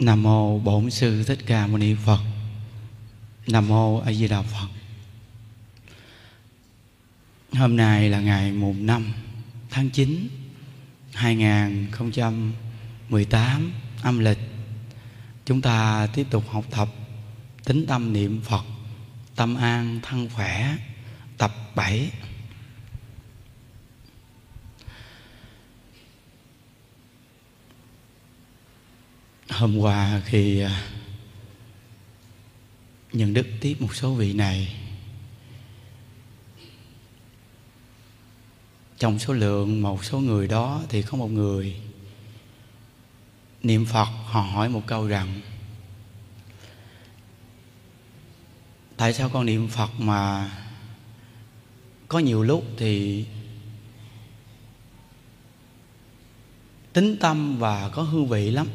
Nam mô Bổn sư Thích Ca Mâu Ni Phật. Nam mô A Di Đà Phật. Hôm nay là ngày mùng 5 tháng 9 2018 âm lịch. Chúng ta tiếp tục học tập tính tâm niệm Phật, tâm an thân khỏe tập 7. Hôm qua khi à, nhận đức tiếp một số vị này, trong số lượng một số người đó thì có một người niệm phật, họ hỏi một câu rằng, tại sao con niệm phật mà có nhiều lúc thì tính tâm và có hương vị lắm?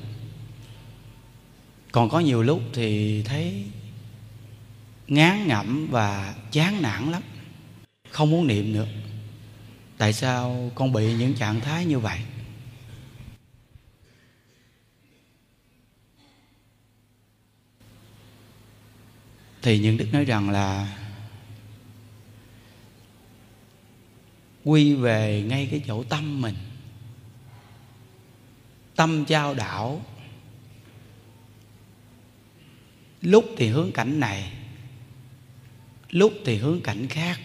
Còn có nhiều lúc thì thấy ngán ngẩm và chán nản lắm. Không muốn niệm nữa. Tại sao con bị những trạng thái như vậy? Thì những đức nói rằng là quy về ngay cái chỗ tâm mình. Tâm trao đảo lúc thì hướng cảnh này, lúc thì hướng cảnh khác.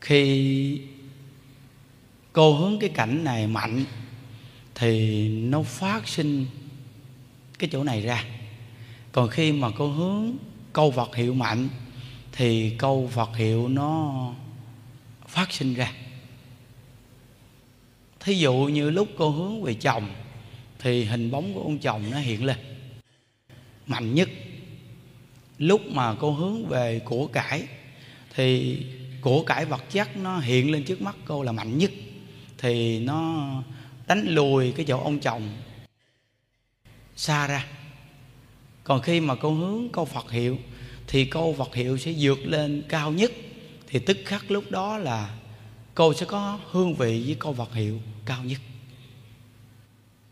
Khi cô hướng cái cảnh này mạnh, thì nó phát sinh cái chỗ này ra. Còn khi mà cô hướng câu Phật hiệu mạnh, thì câu Phật hiệu nó phát sinh ra. Thí dụ như lúc cô hướng về chồng, thì hình bóng của ông chồng nó hiện lên mạnh nhất. Lúc mà cô hướng về của cải, thì của cải vật chất nó hiện lên trước mắt cô là mạnh nhất. Thì nó đánh lùi cái chỗ ông chồng xa ra còn khi mà cô hướng câu Phật hiệu, thì câu Phật hiệu sẽ vượt lên cao nhất. Thì tức khắc lúc đó là cô sẽ có hương vị với câu Phật hiệu cao nhất.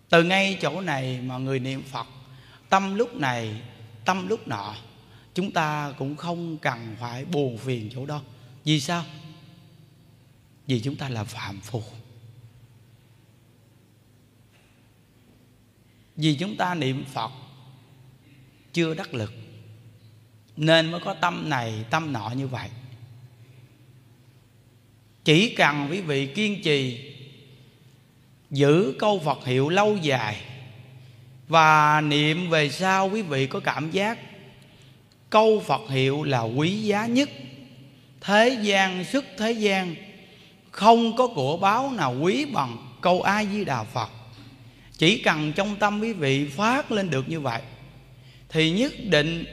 Từ ngay chỗ này mà người niệm Phật tâm lúc này, tâm lúc nọ, chúng ta cũng không cần phải buồn phiền chỗ đó. Vì sao? Vì chúng ta là phạm phu. Vì chúng ta niệm phật chưa đắc lực, nên mới có tâm này, tâm nọ như vậy. Chỉ cần quý vị kiên trì giữ câu phật hiệu lâu dài và niệm về sau quý vị có cảm giác câu phật hiệu là quý giá nhất. Thế gian sức thế gian, không có của báo nào quý bằng câu a di đà phật. Chỉ cần trong tâm quý vị phát lên được như vậy, thì nhất định,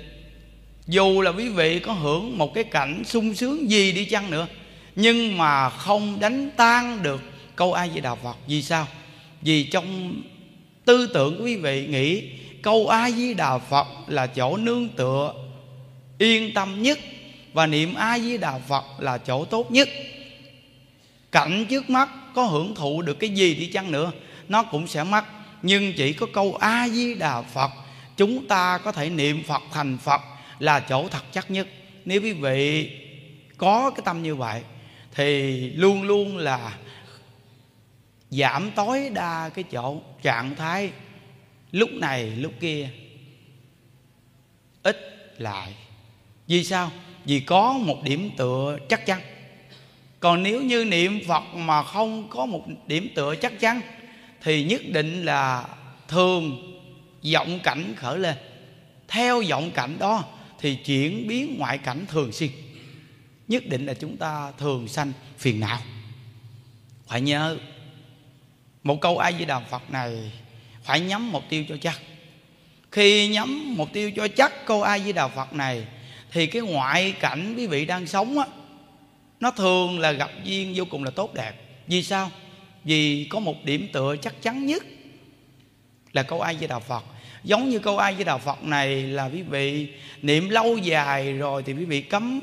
dù là quý vị có hưởng một cái cảnh sung sướng gì đi chăng nữa, nhưng mà không đánh tan được câu a di đà phật. Vì sao? Vì trong tư tưởng quý vị nghĩ câu a di đà phật là chỗ nương tựa, yên tâm nhất, và niệm a di đà phật là chỗ tốt nhất. Cảnh trước mắt có hưởng thụ được cái gì đi chăng nữa, nó cũng sẽ mất nhưng chỉ có câu a di đà phật, chúng ta có thể niệm phật thành phật là chỗ thật chắc nhất. Nếu quý vị có cái tâm như vậy, thì luôn luôn là giảm tối đa cái chỗ trạng thái lúc này, lúc kia. Ít lại. Vì sao? Vì có một điểm tựa chắc chắn. Còn nếu như niệm phật mà không có một điểm tựa chắc chắn, thì nhất định là thường vọng cảnh khởi lên. Theo vọng cảnh đó thì chuyển biến ngoại cảnh thường xuyên. Nhất định là chúng ta thường sanh phiền não. Phải nhớ một câu ai di đà phật này phải nhắm mục tiêu cho chắc. Khi nhắm mục tiêu cho chắc câu ai di đà phật này, thì cái ngoại cảnh quý vị đang sống á, nó thường là gặp duyên vô cùng là tốt đẹp. Vì sao? Vì có một điểm tựa chắc chắn nhất là câu ai di đà phật. Giống như câu ai với đạo phật này là quý vị niệm lâu dài rồi thì quý vị cấm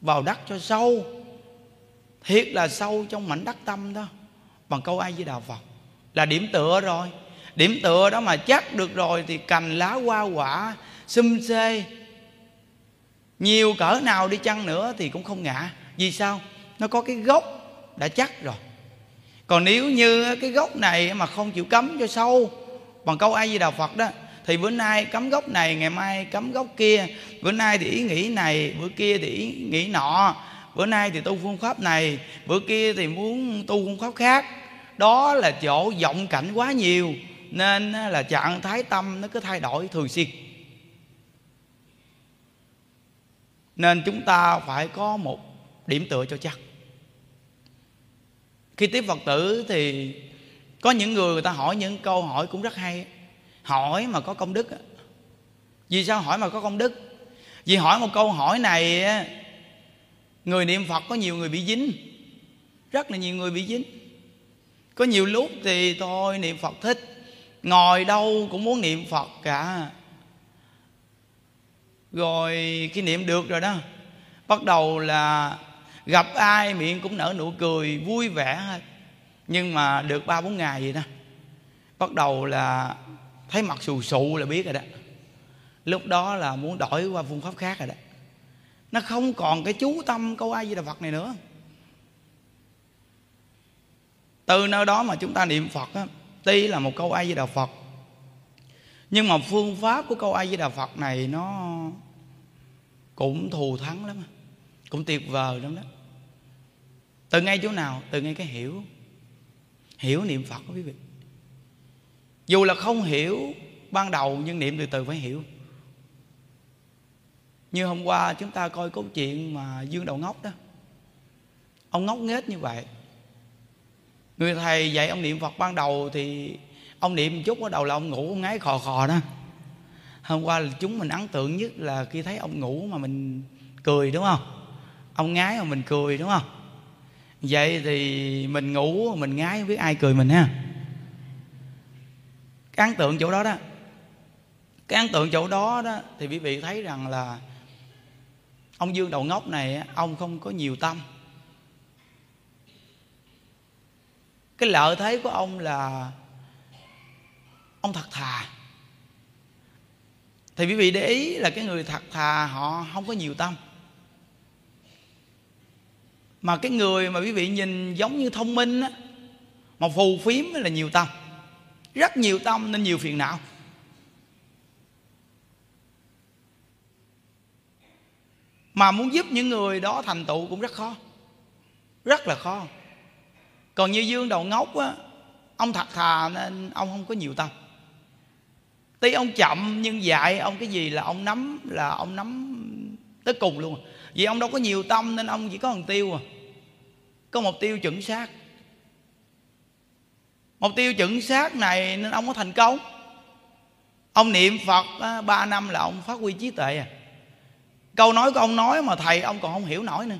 vào đất cho sâu thiệt là sâu trong mảnh đất tâm đó. Bằng câu ai với đạo phật, là điểm tựa rồi. Điểm tựa đó mà chắc được rồi thì cành lá hoa quả xum xê nhiều cỡ nào đi chăng nữa thì cũng không ngã. Vì sao? Nó có cái gốc đã chắc rồi. Còn nếu như cái gốc này mà không chịu cấm cho sâu, bằng câu ai di đà phật đó, thì bữa nay cấm gốc này, ngày mai cấm gốc kia. Bữa nay thì ý nghĩ này, bữa kia thì ý nghĩ nọ bữa nay thì tu phương pháp này, bữa kia thì muốn tu phương pháp khác. Đó là chỗ vọng cảnh quá nhiều, nên là trạng thái tâm nó cứ thay đổi thường xuyên. Nên chúng ta phải có một điểm tựa cho chắc. Khi tiếp phật tử thì có những người người ta hỏi những câu hỏi cũng rất hay. Hỏi mà có công đức vì sao hỏi mà có công đức? Vì hỏi một câu hỏi này người niệm phật có nhiều người bị dính. Rất là nhiều người bị dính. Có nhiều lúc thì thôi, niệm phật thích. Ngồi đâu cũng muốn niệm phật cả. Rồi khi niệm được rồi đó, bắt đầu là gặp ai miệng cũng nở nụ cười, vui vẻ hết. Nhưng mà được ba bốn ngày vậy đó, bắt đầu là thấy mặt xù xù là biết rồi đó. Lúc đó là muốn đổi qua phương pháp khác rồi đó nó không còn cái chú tâm câu ai di đà phật này nữa. Từ nơi đó mà chúng ta niệm phật á, tuy là một câu ai di đà phật, nhưng mà phương pháp của câu ai di đà phật này nó cũng thù thắng lắm cũng tuyệt vời lắm đó. Từ ngay chỗ nào? Từ ngay cái hiểu hiểu niệm phật quý vị. Dù là không hiểu ban đầu, nhưng niệm từ từ phải hiểu như hôm qua chúng ta coi câu chuyện mà dương đầu ngốc đó. Ông ngốc nghếch như vậy. Người thầy dạy ông niệm phật ban đầu thì ông niệm một chút, bắt đầu là ông ngủ, ông ngái khò khò đó. Hôm qua là chúng mình ấn tượng nhất là khi thấy ông ngủ mà mình cười, đúng không? Ông ngái mà mình cười, đúng không? Vậy thì mình ngủ, mình ngái không biết ai cười mình ha. Cái ấn tượng chỗ đó đó. Cái ấn tượng chỗ đó đó thì quý vị thấy rằng là ông dương đầu ngốc này ông không có nhiều tâm. Cái lợi thế của ông là ông thật thà. Thì quý vị để ý là cái người thật thà họ không có nhiều tâm. Mà cái người mà quý vị nhìn giống như thông minh á, mà phù phiếm là nhiều tâm. Rất nhiều tâm nên nhiều phiền não. Mà muốn giúp những người đó thành tựu cũng rất khó. Rất là khó. Còn như dương đầu ngốc á, ông thật thà nên ông không có nhiều tâm. Tuy ông chậm nhưng dạy ông cái gì là ông nắm, là ông nắm tới cùng luôn. Vì ông đâu có nhiều tâm nên ông chỉ có một tiêu à. Có một tiêu chuẩn xác. Một tiêu chuẩn xác này nên ông có thành công. Ông niệm phật ba năm là ông phát huy trí tuệ à câu nói của ông nói mà thầy, ông còn không hiểu nổi nữa.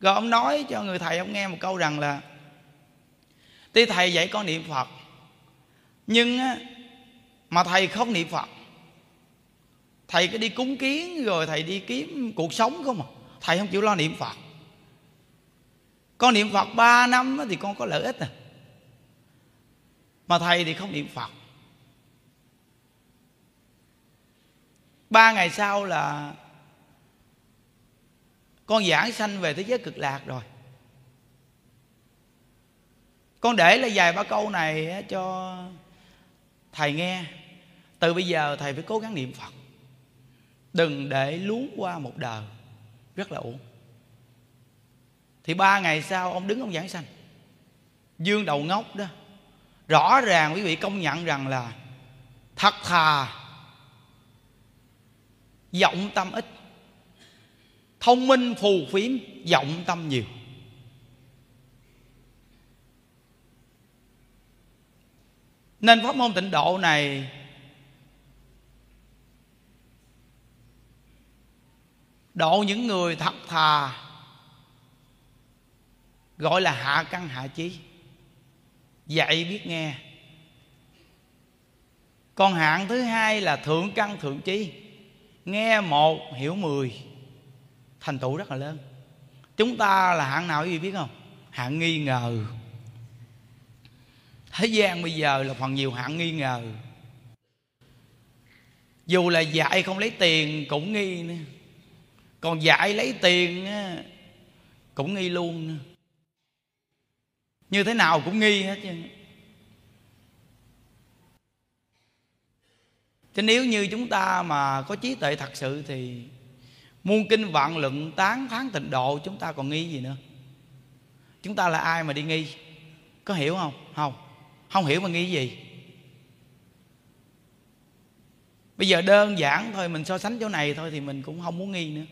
Rồi ông nói cho người thầy, ông nghe một câu rằng là, tuy thầy dạy con niệm phật, nhưng mà thầy không niệm phật. Thầy cứ đi cúng kiến rồi thầy đi kiếm cuộc sống không à. Thầy không chịu lo niệm phật. Con niệm phật 3 năm thì con có lợi ích à. Mà thầy thì không niệm phật. Ba ngày sau là con giảng sanh về thế giới cực lạc rồi. Con để là vài ba câu này cho thầy nghe. Từ bây giờ thầy phải cố gắng niệm phật. Đừng để luống qua một đời. Rất là uổng. thì ba ngày sau ông đứng ông giảng sanh. Dương đầu ngốc đó. Rõ ràng quý vị công nhận rằng là thật thà vọng tâm ít. Thông minh phù phiếm vọng tâm nhiều. Nên pháp môn tịnh độ này độ những người thật thà, gọi là hạ căn hạ chí. Dạy biết nghe. Còn hạng thứ hai là thượng căn thượng trí nghe một, hiểu mười. Thành tựu rất là lớn. Chúng ta là hạng nào quý vị biết không? Hạng nghi ngờ. Thế gian bây giờ là phần nhiều hạng nghi ngờ. Dù là dạy không lấy tiền cũng nghi nữa. Còn dạy lấy tiền cũng nghi luôn nữa. như thế nào cũng nghi hết chứ. Chứ nếu như chúng ta mà có trí tuệ thật sự Thì muôn kinh vạn luận tán thán tịnh độ, Chúng ta còn nghi gì nữa? Chúng ta là ai mà đi nghi? Có hiểu không? Không. Không hiểu mà nghi gì? Bây giờ đơn giản thôi, Mình so sánh chỗ này thôi Thì mình cũng không muốn nghi nữa.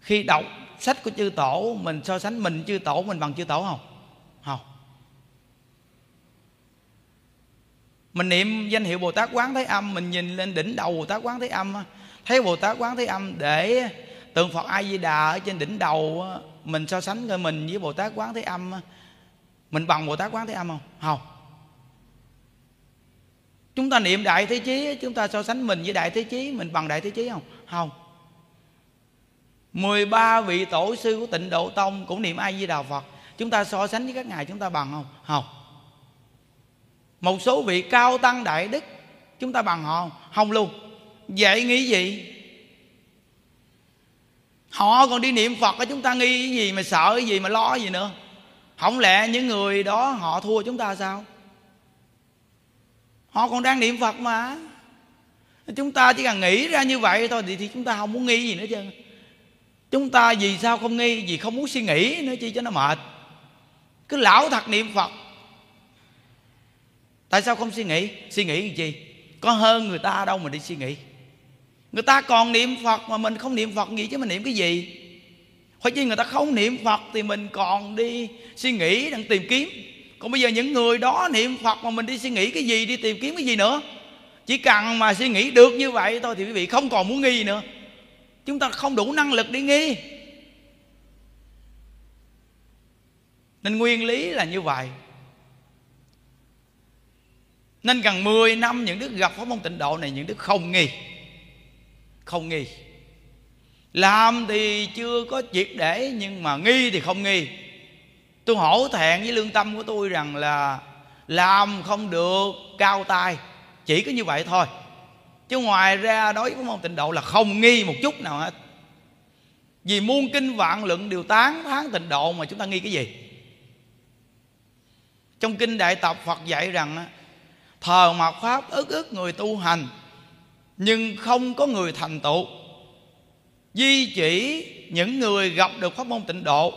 Khi đọc sách của chư tổ, Mình so sánh mình chư tổ Mình bằng chư tổ không? Không mình niệm danh hiệu bồ tát quán thế âm, mình nhìn lên đỉnh đầu bồ tát quán thế âm thấy bồ tát quán thế âm để tượng phật a di đà ở trên đỉnh đầu mình so sánh coi mình với bồ tát quán thế âm mình bằng bồ tát quán thế âm không? Không. Chúng ta niệm đại thế chí chúng ta so sánh mình với đại thế chí, mình bằng đại thế chí không? Không. 13 vị tổ sư của tịnh độ tông cũng niệm a di đà phật. Chúng ta so sánh với các ngài chúng ta bằng không? Không một số vị cao tăng đại đức chúng ta bằng họ không luôn. Vậy nghĩ gì? Họ còn đi niệm phật chúng ta nghi cái gì mà sợ cái gì mà lo cái gì nữa? Không lẽ những người đó họ thua chúng ta sao? Họ còn đang niệm phật mà. Chúng ta chỉ cần nghĩ ra như vậy thôi thì, thì chúng ta không muốn nghi gì nữa chứ. Chúng ta vì sao không nghi? Vì không muốn suy nghĩ nữa chi cho nó mệt. Cứ lão thật niệm phật tại sao không suy nghĩ? Suy nghĩ gì? Có hơn người ta đâu mà đi suy nghĩ. Người ta còn niệm phật mà mình không niệm phật gì chứ mình niệm cái gì? Hoặc chi người ta không niệm phật thì mình còn đi suy nghĩ, đang tìm kiếm. Còn bây giờ những người đó niệm phật mà mình đi suy nghĩ cái gì, đi tìm kiếm cái gì nữa? Chỉ cần mà suy nghĩ được như vậy thôi thì quý vị không còn muốn nghi nữa. Chúng ta không đủ năng lực đi nghi. Nên nguyên lý là như vậy nên gần 10 năm những đức gặp pháp môn tịnh độ này, những đức không nghi. Không nghi. Làm thì chưa có triệt để, nhưng mà nghi thì không nghi. Tôi hổ thẹn với lương tâm của tôi rằng là làm không được, cao tay chỉ có như vậy thôi. Chứ ngoài ra đối với môn tịnh độ là không nghi một chút nào hết. Vì muôn kinh vạn luận đều tán tháng tịnh độ mà chúng ta nghi cái gì? Trong kinh đại tập phật dạy rằng thờ mạt pháp ức ức người tu hành, nhưng không có người thành tựu. Di chỉ những người gặp được pháp môn tịnh độ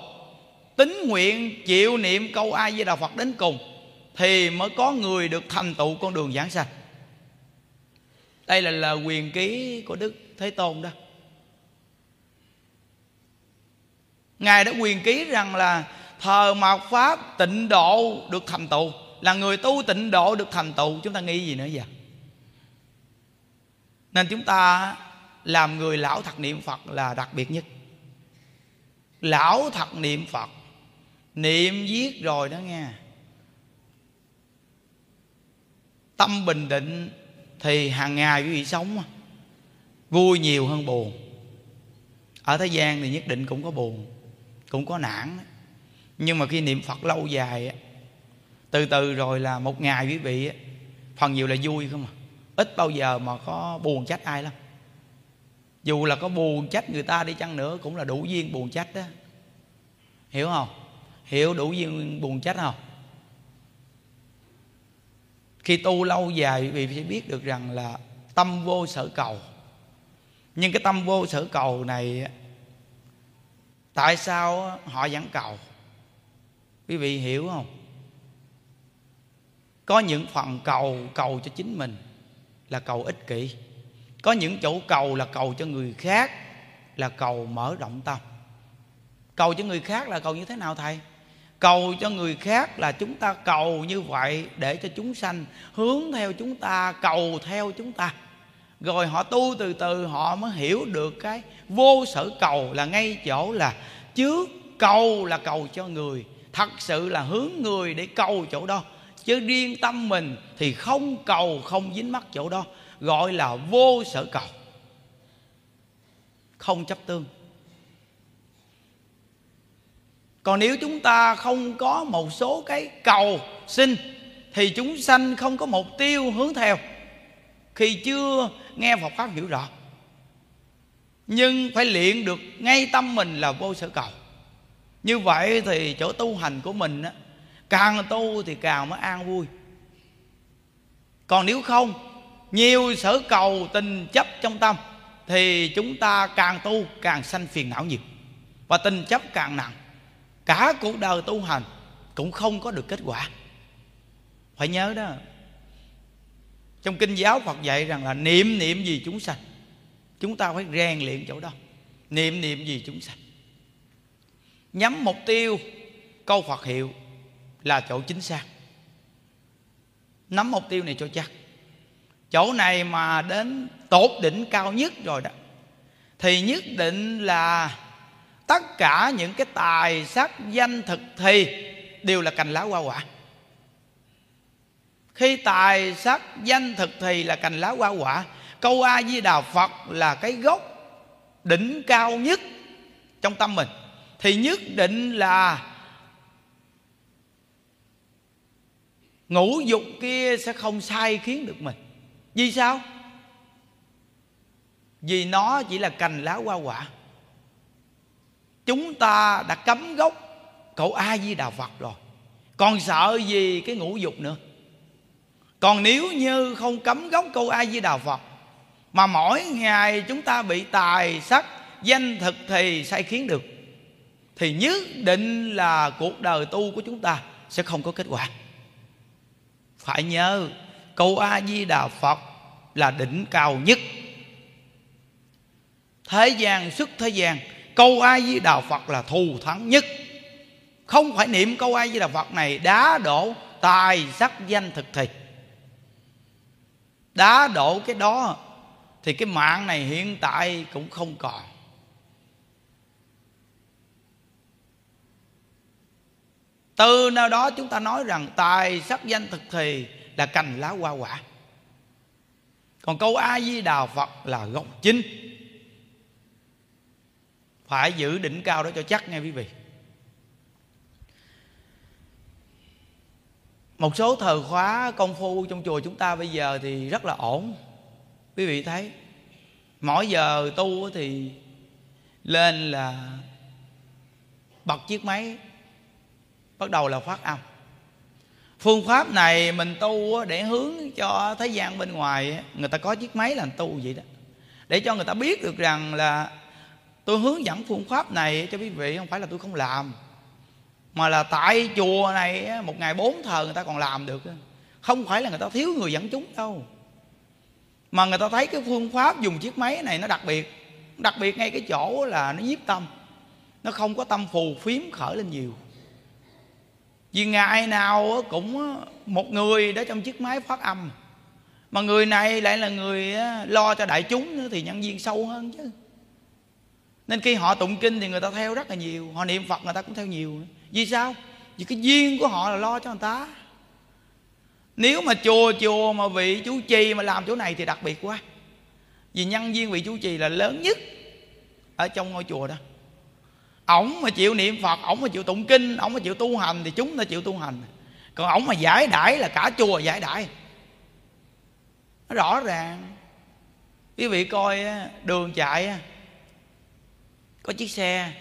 tính nguyện chịu niệm câu ai với đạo phật đến cùng, thì mới có người được thành tựu con đường giảng sanh. Đây là lời quyền ký của đức thế tôn đó. Ngài đã quyền ký rằng là thờ mạt pháp tịnh độ được thành tựu là người tu tịnh độ được thành tựu. Chúng ta nghĩ gì nữa vậy nên chúng ta làm người lão thật niệm phật là đặc biệt nhất. Lão thật niệm phật, niệm viết rồi đó nghe. Tâm bình định thì hàng ngày quý vị sống vui nhiều hơn buồn. Ở thế gian thì nhất định cũng có buồn, cũng có nản. Nhưng mà khi niệm phật lâu dài từ từ rồi là một ngày quý vị phần nhiều là vui không à? Ít bao giờ mà có buồn trách ai lắm. Dù là có buồn trách người ta đi chăng nữa cũng là đủ duyên buồn trách đó hiểu không? Hiểu đủ duyên buồn trách không? Khi tu lâu dài, quý vị sẽ biết được rằng là tâm vô sở cầu. Nhưng cái tâm vô sở cầu này tại sao họ vẫn cầu? Quý vị hiểu không? Có những phần cầu cầu cho chính mình là cầu ích kỷ. Có những chỗ cầu là cầu cho người khác, là cầu mở rộng tâm. Cầu cho người khác là cầu như thế nào thầy? Cầu cho người khác là chúng ta cầu như vậy để cho chúng sanh hướng theo chúng ta, cầu theo chúng ta. Rồi họ tu từ từ, họ mới hiểu được cái vô sở cầu là ngay chỗ là trước, cầu là cầu cho người. Thật sự là hướng người để cầu chỗ đó chứ riêng tâm mình thì không cầu không dính mắc chỗ đó. Gọi là vô sở cầu. Không chấp tương. Còn nếu chúng ta không có một số cái cầu xin thì chúng sanh không có mục tiêu hướng theo. Khi chưa nghe Phật pháp hiểu rõ. Nhưng phải luyện được ngay tâm mình là vô sở cầu. Như vậy thì chỗ tu hành của mình á, càng tu thì càng mới an vui. Còn nếu không, nhiều sở cầu tình chấp trong tâm, thì chúng ta càng tu càng sanh phiền não nhiều. Và tình chấp càng nặng, cả cuộc đời tu hành cũng không có được kết quả. Phải nhớ đó, trong kinh giáo phật dạy rằng là niệm niệm gì chúng sanh, chúng ta phải rèn luyện chỗ đó. Niệm niệm gì chúng sanh. Nhắm mục tiêu, câu phật hiệu là chỗ chính xác. Nắm mục tiêu này cho chắc. Chỗ này mà đến tột đỉnh cao nhất rồi đó, thì nhất định là tất cả những cái tài sắc danh thực thì đều là cành lá hoa quả. Khi tài sắc danh thực thì là cành lá hoa quả, câu a di đà phật là cái gốc đỉnh cao nhất trong tâm mình. Thì nhất định là ngũ dục kia sẽ không sai khiến được mình. Vì sao? Vì nó chỉ là cành lá hoa quả. Chúng ta đã cấm gốc, cậu a di đà phật rồi. Còn sợ gì cái ngũ dục nữa? Còn nếu như không cấm gốc câu a di đà phật, mà mỗi ngày chúng ta bị tài sắc, danh thực thì sai khiến được. Thì nhất định là cuộc đời tu của chúng ta sẽ không có kết quả phải nhớ, câu a di đà phật là đỉnh cao nhất. Thế gian xuất thế gian, câu a di đà phật là thù thắng nhất. Không phải niệm câu a di đà phật này đá đổ tài sắc danh thực thì. Đá đổ cái đó thì cái mạng này hiện tại cũng không còn. Từ nào đó chúng ta nói rằng tài sắc danh thực thì là cành lá hoa quả. Còn câu a di đà phật là gốc chính. Phải giữ đỉnh cao đó cho chắc nghe quý vị. Một số thời khóa công phu trong chùa chúng ta bây giờ thì rất là ổn. Quý vị thấy, mỗi giờ tu thì lên là bật chiếc máy bắt đầu là phát âm phương pháp này mình tu để hướng cho thế gian bên ngoài người ta có chiếc máy là tu vậy đó. Để cho người ta biết được rằng là tôi hướng dẫn phương pháp này cho quý vị, không phải là tôi không làm, mà là tại chùa này một ngày bốn thờ người ta còn làm được không phải là người ta thiếu người dẫn chúng đâu. Mà người ta thấy cái phương pháp dùng chiếc máy này nó đặc biệt. Đặc biệt ngay cái chỗ là nó nhiếp tâm. Nó không có tâm phù phiếm khởi lên nhiều vì ngày nào cũng một người đó trong chiếc máy phát âm. Mà người này lại là người lo cho đại chúng nữa thì nhân viên sâu hơn chứ. Nên khi họ tụng kinh thì người ta theo rất là nhiều, họ niệm phật người ta cũng theo nhiều vì sao? Vì cái duyên của họ là lo cho người ta. Nếu mà chùa chùa mà vị chú trì mà làm chỗ này thì đặc biệt quá. Vì nhân viên vị chú trì là lớn nhất ở trong ngôi chùa đó ổng mà chịu niệm phật, ổng mà chịu tụng kinh, ổng mà chịu tu hành thì chúng ta chịu tu hành. Còn ổng mà giải đãi là cả chùa giải đãi. Nó rõ ràng. Quý vị coi đường chạy có chiếc xe.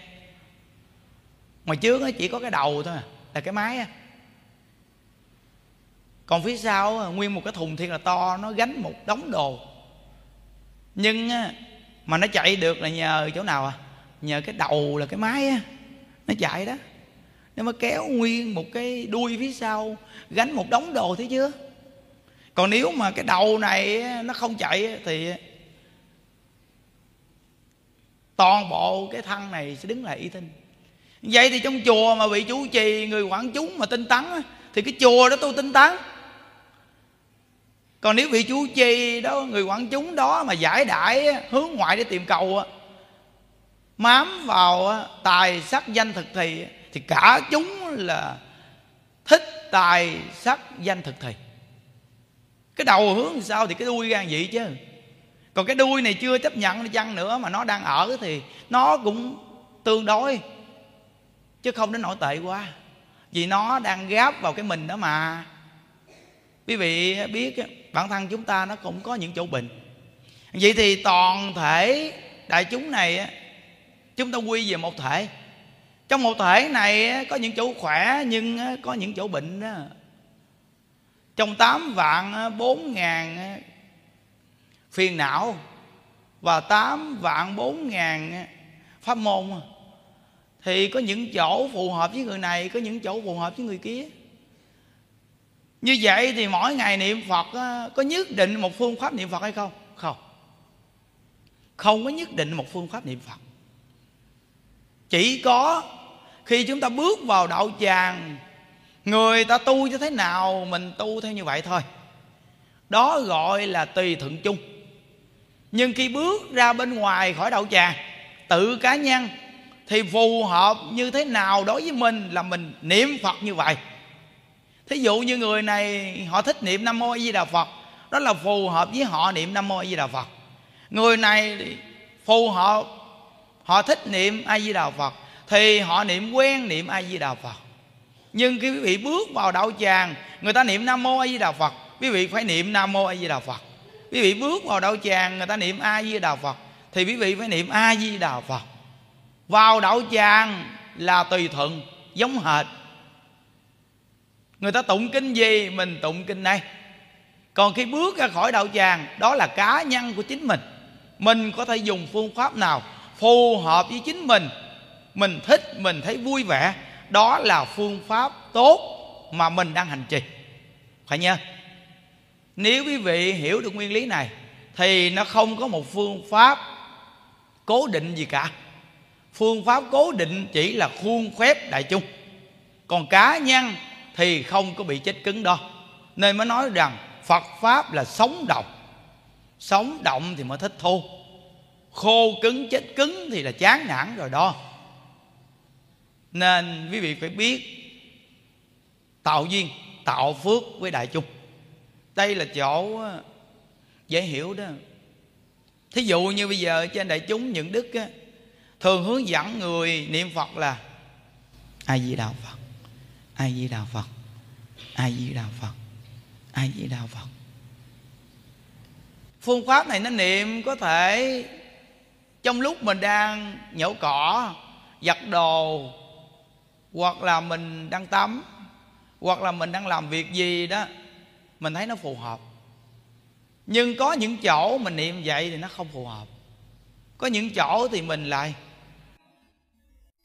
Ngoài trước nó chỉ có cái đầu thôi, là cái máy còn phía sau nguyên một cái thùng thiệt là to, nó gánh một đống đồ. Nhưng mà nó chạy được là nhờ chỗ nào à? Nhờ cái đầu là cái máy á, nó chạy đó. Nó mới kéo nguyên một cái đuôi phía sau, gánh một đống đồ thấy chưa? Còn nếu mà cái đầu này nó không chạy thì toàn bộ cái thân này sẽ đứng lại y tinh. Vậy thì trong chùa mà bị chủ trì người quản chúng mà tinh tấn thì cái chùa đó tôi tinh tấn. Còn nếu vị chủ trì đó, người quản chúng đó mà giải đãi hướng ngoại để tìm cầu mám vào tài sắc danh thực thì thì cả chúng là thích tài sắc danh thực thì cái đầu hướng sao thì cái đuôi gan vậy chứ. Còn cái đuôi này chưa chấp nhận đi chăng nữa mà nó đang ở thì nó cũng tương đối, chứ không đến nổi tệ quá. Vì nó đang gáp vào cái mình đó mà. Quý vị biết bản thân chúng ta nó cũng có những chỗ bệnh. Vậy thì toàn thể đại chúng này chúng ta quy về một thể. Trong một thể này có những chỗ khỏe, nhưng có những chỗ bệnh đó trong 8 vạn 4 ngàn phiền não, và 8 vạn 4 ngàn pháp môn thì có những chỗ phù hợp với người này, có những chỗ phù hợp với người kia. Như vậy thì mỗi ngày niệm phật có nhất định một phương pháp niệm phật hay không? Không. Không có nhất định một phương pháp niệm phật chỉ có khi chúng ta bước vào đạo tràng, người ta tu như thế nào, mình tu theo như vậy thôi. Đó gọi là tùy thuận chung. Nhưng khi bước ra bên ngoài khỏi đạo tràng, tự cá nhân, thì phù hợp như thế nào đối với mình là mình niệm phật như vậy. Thí dụ như người này, họ thích niệm nam mô a di đà phật, đó là phù hợp với họ niệm nam mô a di đà phật. Người này phù hợp họ thích niệm a di đà phật, thì họ niệm quen niệm a di đà phật. Nhưng khi quý vị bước vào đạo tràng, người ta niệm nam mô a di đà phật, quý vị phải niệm nam mô a di đà phật. Quý vị bước vào đạo tràng, người ta niệm a di đà phật, thì quý vị phải niệm a di đà phật. Vào đạo tràng là tùy thuận, giống hệt. Người ta tụng kinh gì, mình tụng kinh này. Còn khi bước ra khỏi đạo tràng, đó là cá nhân của chính mình. Mình có thể dùng phương pháp nào? Phù hợp với chính mình. Mình thích, mình thấy vui vẻ. Đó là phương pháp tốt mà mình đang hành trì. Phải nhớ. Nếu quý vị hiểu được nguyên lý này, thì nó không có một phương pháp cố định gì cả. Phương pháp cố định chỉ là khuôn phép đại chung. Còn cá nhân thì không có bị chết cứng đâu. Nên mới nói rằng phật pháp là sống động. Sống động thì mới thích thu khô cứng chết cứng thì là chán nản rồi đó. Nên quý vị phải biết tạo duyên tạo phước với đại chúng. Đây là chỗ dễ hiểu đó. Thí dụ như bây giờ trên đại chúng những đức á, thường hướng dẫn người niệm phật là ai di đà phật ai di đà phật ai di đà phật ai di đà phật. Phương pháp này nó niệm có thể trong lúc mình đang nhổ cỏ, giặt đồ, hoặc là mình đang tắm, hoặc là mình đang làm việc gì đó, mình thấy nó phù hợp. Nhưng có những chỗ mình niệm vậy thì nó không phù hợp. Có những chỗ thì mình lại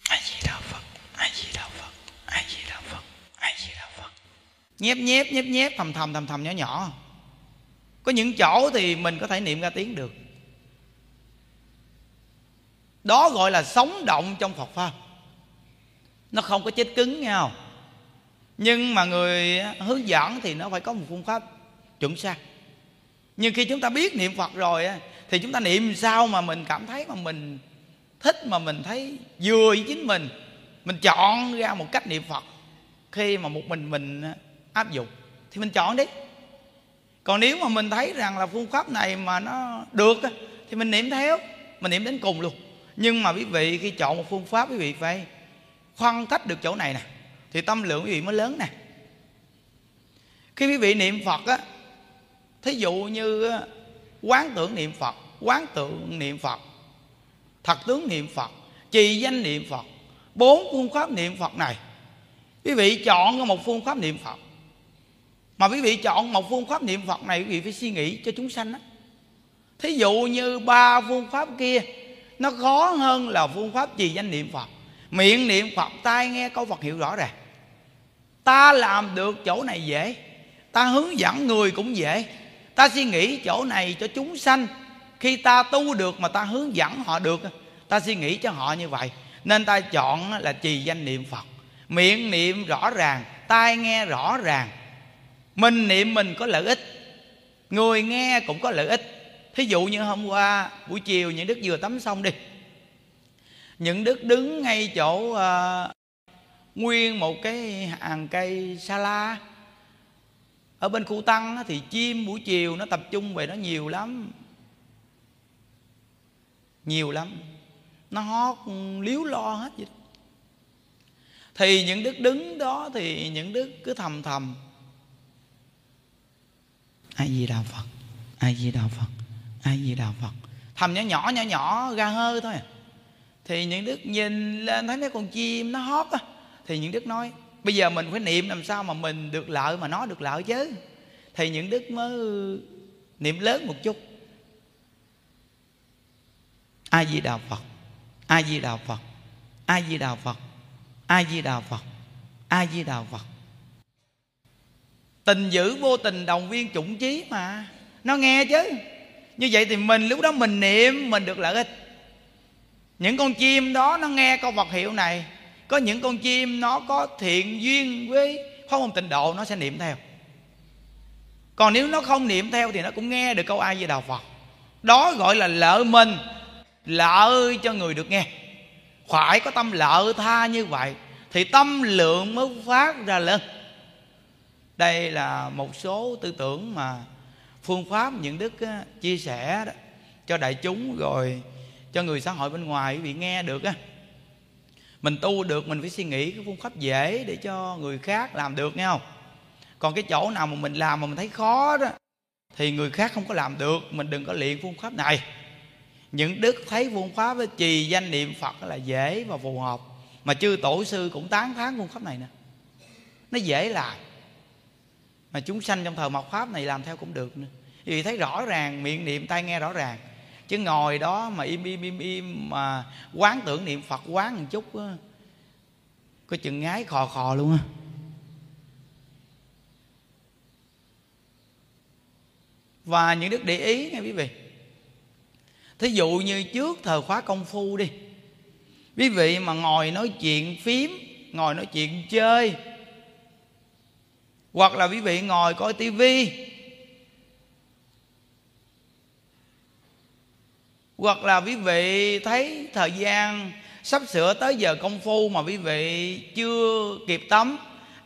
a di đà phật, a di đà phật, a di đà phật, a di đà phật. Nhép nhép nhép nhép, thầm thầm thầm thầm nhỏ nhỏ. Có những chỗ thì mình có thể niệm ra tiếng được đó gọi là sống động trong phật pháp. Nó không có chết cứng, nghe không? Nhưng mà người hướng dẫn thì nó phải có một phương pháp chuẩn xác. Nhưng khi chúng ta biết niệm phật rồi thì chúng ta niệm sao mà mình cảm thấy mà mình thích, mà mình thấy vừa với chính mình? Mình chọn ra một cách niệm phật. Khi mà một mình mình áp dụng, thì mình chọn đi. Còn nếu mà mình thấy rằng là phương pháp này mà nó được thì mình niệm theo, mình niệm đến cùng luôn nhưng mà quý vị khi chọn một phương pháp quý vị phải khoan thách được chỗ này nè, thì tâm lượng quý vị mới lớn nè. Khi quý vị niệm phật á, thí dụ như quán tưởng niệm phật, quán tượng niệm phật, thật tướng niệm phật, trì danh niệm phật, bốn phương pháp niệm phật này, quý vị chọn một phương pháp niệm phật. Mà quý vị chọn một phương pháp niệm phật này, quý vị phải suy nghĩ cho chúng sanh á. Thí dụ như ba phương pháp kia nó khó hơn là phương pháp trì danh niệm phật. Miệng niệm phật, tai nghe câu phật hiệu rõ ràng. Ta làm được chỗ này dễ. Ta hướng dẫn người cũng dễ. Ta suy nghĩ chỗ này cho chúng sanh. Khi ta tu được mà ta hướng dẫn họ được, ta suy nghĩ cho họ như vậy. Nên ta chọn là trì danh niệm phật. Miệng niệm rõ ràng, tai nghe rõ ràng. Mình niệm mình có lợi ích. Người nghe cũng có lợi ích thí dụ như hôm qua buổi chiều những đức vừa tắm xong đi. Những đức đứng ngay chỗ uh, nguyên một cái hàng cây sa la. Ở bên khu tăng thì chim buổi chiều nó tập trung về nó nhiều lắm. Nhiều lắm. Nó hót liếu lo hết vậy thì những đức đứng đó thì những đức cứ thầm thầm. Ai gì đạo phật ai gì đạo phật ai di đà phật. Thầm nhỏ nhỏ nhỏ nhỏ, ra hơi thôi à. thì những đức nhìn lên thấy mấy con chim nó hót á, thì những đức nói, bây giờ mình phải niệm làm sao mà mình được lợi mà nó được lợi chứ? Thì những đức mới niệm lớn một chút. A di đà phật, a di đà phật, a di đà phật, a di đà phật, a di đà phật. Tình dữ vô tình đồng viên chủng chí mà, nó nghe chứ như vậy thì mình lúc đó mình niệm, mình được lợi ích. Những con chim đó nó nghe câu vật hiệu này, có những con chim nó có thiện duyên với pháp môn tịnh độ, nó sẽ niệm theo. Còn nếu nó không niệm theo thì nó cũng nghe được câu ai về đạo phật. Đó gọi là lợi mình, lợi cho người được nghe. Phải có tâm lợi tha như vậy thì tâm lượng mới phát ra lên. Đây là một số tư tưởng mà phương pháp những đức chia sẻ đó, cho đại chúng rồi cho người xã hội bên ngoài bị nghe được á. Mình tu được mình phải suy nghĩ cái phương pháp dễ để cho người khác làm được nghe không? Còn cái chỗ nào mà mình làm mà mình thấy khó đó thì người khác không có làm được mình đừng có luyện phương pháp này. Những đức thấy phương pháp với trì danh niệm phật là dễ và phù hợp. Mà chư tổ sư cũng tán thán phương pháp này nè. Nó dễ làm. Mà chúng sanh trong thời mạt pháp này làm theo cũng được nữa vì thấy rõ ràng, miệng niệm, tai nghe rõ ràng. Chứ ngồi đó mà im im im im mà quán tưởng niệm phật quán một chút á, có chừng ngái khò khò luôn á. Và những đức để ý nghe quý vị. Thí dụ như trước thời khóa công phu đi. Quý vị mà ngồi nói chuyện phím, ngồi nói chuyện chơi, hoặc là quý vị ngồi coi tivi hoặc là quý vị thấy thời gian sắp sửa tới giờ công phu mà quý vị chưa kịp tắm,